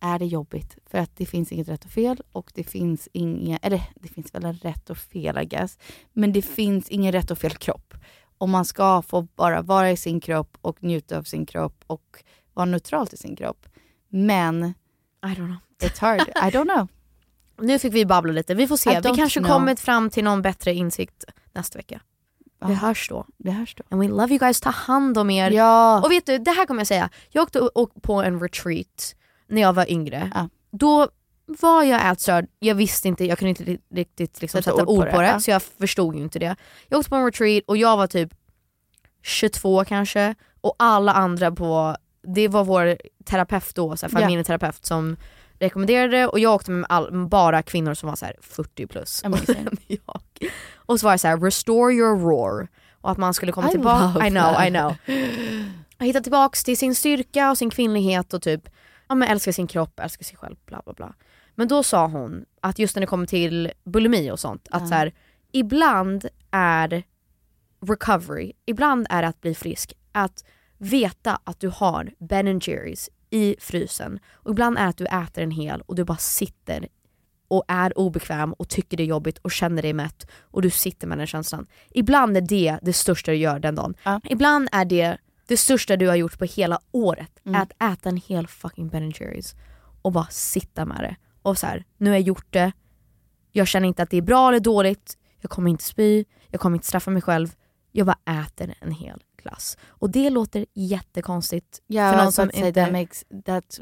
Speaker 4: är det jobbigt för att det finns inget rätt och fel och det finns inga, eller det finns väl en rätt och fel I guess, men det finns ingen rätt och fel kropp. Och man ska få bara vara i sin kropp och njuta av sin kropp och vara neutral till sin kropp. Men
Speaker 3: I don't know.
Speaker 4: it's hard, I don't know.
Speaker 3: Nu fick vi babbla lite, vi får se. Vi kanske
Speaker 4: know.
Speaker 3: kommit fram till någon bättre insikt nästa vecka.
Speaker 4: Ja.
Speaker 3: hörs då.
Speaker 4: Det hörs då.
Speaker 3: And we love you guys, ta hand om er.
Speaker 4: Ja.
Speaker 3: Och vet du, det här kommer jag säga. Jag åkte på en retreat när jag var yngre.
Speaker 4: Ja.
Speaker 3: Då var jag ätstörd, jag visste inte, jag kunde inte riktigt liksom sätta, ord på det,
Speaker 4: ja.
Speaker 3: så jag förstod ju inte det. Jag åkte på en retreat och jag var typ 22 kanske och alla andra på, det var vår terapeut då, så här, familjeterapeut som rekommenderade det och jag åkte med all, bara kvinnor som var så här 40 plus.
Speaker 4: Amazing.
Speaker 3: jag. Och så var det så här: restore your roar. Och att man skulle komma tillbaka, I know. I know. Och hitta tillbaks till sin styrka och sin kvinnlighet och typ ja, men älska sin kropp, älska sig själv, bla bla bla. Men då sa hon att just när det kommer till bulimi och sånt, att så här, ibland är recovery, ibland är det att bli frisk, att veta att du har Ben Jerrys i frysen och ibland är det att du äter en hel och du bara sitter och är obekväm och tycker det är jobbigt och känner dig mätt och du sitter med den känslan. Ibland är det det största du gör den dagen.
Speaker 4: Ja.
Speaker 3: Ibland är det det största du har gjort på hela året,
Speaker 4: Mm.
Speaker 3: att äta en hel fucking Ben Jerrys och bara sitta med det. Och så här, nu har jag gjort det, jag känner inte att det är bra eller dåligt, jag kommer inte spy, jag kommer inte straffa mig själv, jag bara äter en hel glass. Och det låter jättekonstigt
Speaker 4: Yeah,
Speaker 3: för någon som inte...
Speaker 4: that makes that's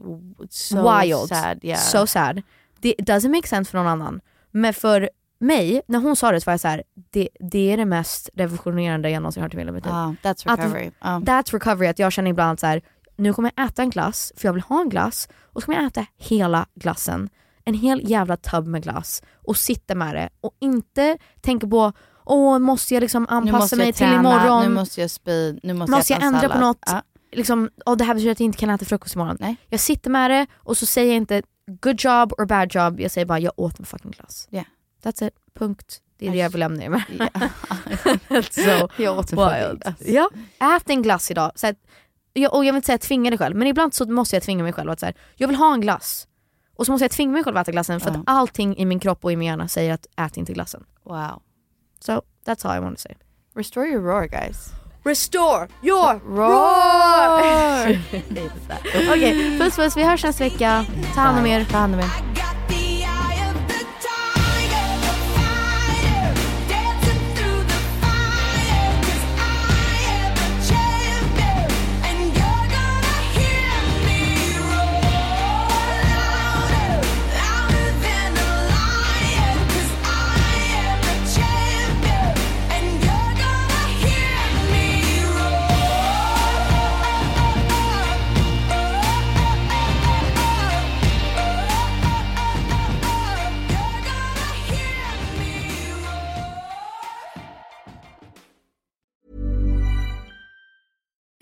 Speaker 4: so
Speaker 3: wild.
Speaker 4: sad. Yeah.
Speaker 3: So sad. Det doesn't make sense för någon annan. Men för mig, när hon sa det så var jag så här, det, det är det mest revolutionerande jag någonsin hört i hela mitt liv.
Speaker 4: Ah, that's
Speaker 3: Att-
Speaker 4: recovery. Ah.
Speaker 3: That's recovery, att jag känner ibland så här, nu kommer jag äta en glass, för jag vill ha en glass, och så kommer jag äta hela glassen. En hel jävla tub med glass och sitta med det och inte tänka på åh måste jag liksom anpassa
Speaker 4: måste
Speaker 3: mig till
Speaker 4: träna,
Speaker 3: imorgon?
Speaker 4: nu måste jag spy, nu måste,
Speaker 3: Måste
Speaker 4: jag,
Speaker 3: jag ändra på
Speaker 4: sallad.
Speaker 3: något?
Speaker 4: Ja.
Speaker 3: liksom, åh, det här betyder att jag inte kan äta frukost imorgon.
Speaker 4: Nej.
Speaker 3: Jag sitter med det och så säger jag inte good job or bad job, jag säger bara jag åt en fucking glass.
Speaker 4: Yeah.
Speaker 3: That's it, punkt. Det är det jag vill lämna er med.
Speaker 4: Yeah.
Speaker 3: so
Speaker 4: jag åt
Speaker 3: wild. Ja, ät en glass idag. Så att, jag, och jag vill inte säga tvinga dig själv, men ibland så måste jag tvinga mig själv att så här, jag vill ha en glass. Och så måste jag tvinga mig själv att äta glassen för
Speaker 4: Ja.
Speaker 3: att allting i min kropp och i min hjärna säger att ät inte glassen.
Speaker 4: Wow.
Speaker 3: So that's all I want to say.
Speaker 4: Restore your roar guys.
Speaker 3: Restore your
Speaker 4: roar!
Speaker 3: Okej, puss puss, vi hörs nästa vecka. Ta hand om er.
Speaker 4: Ta hand om er.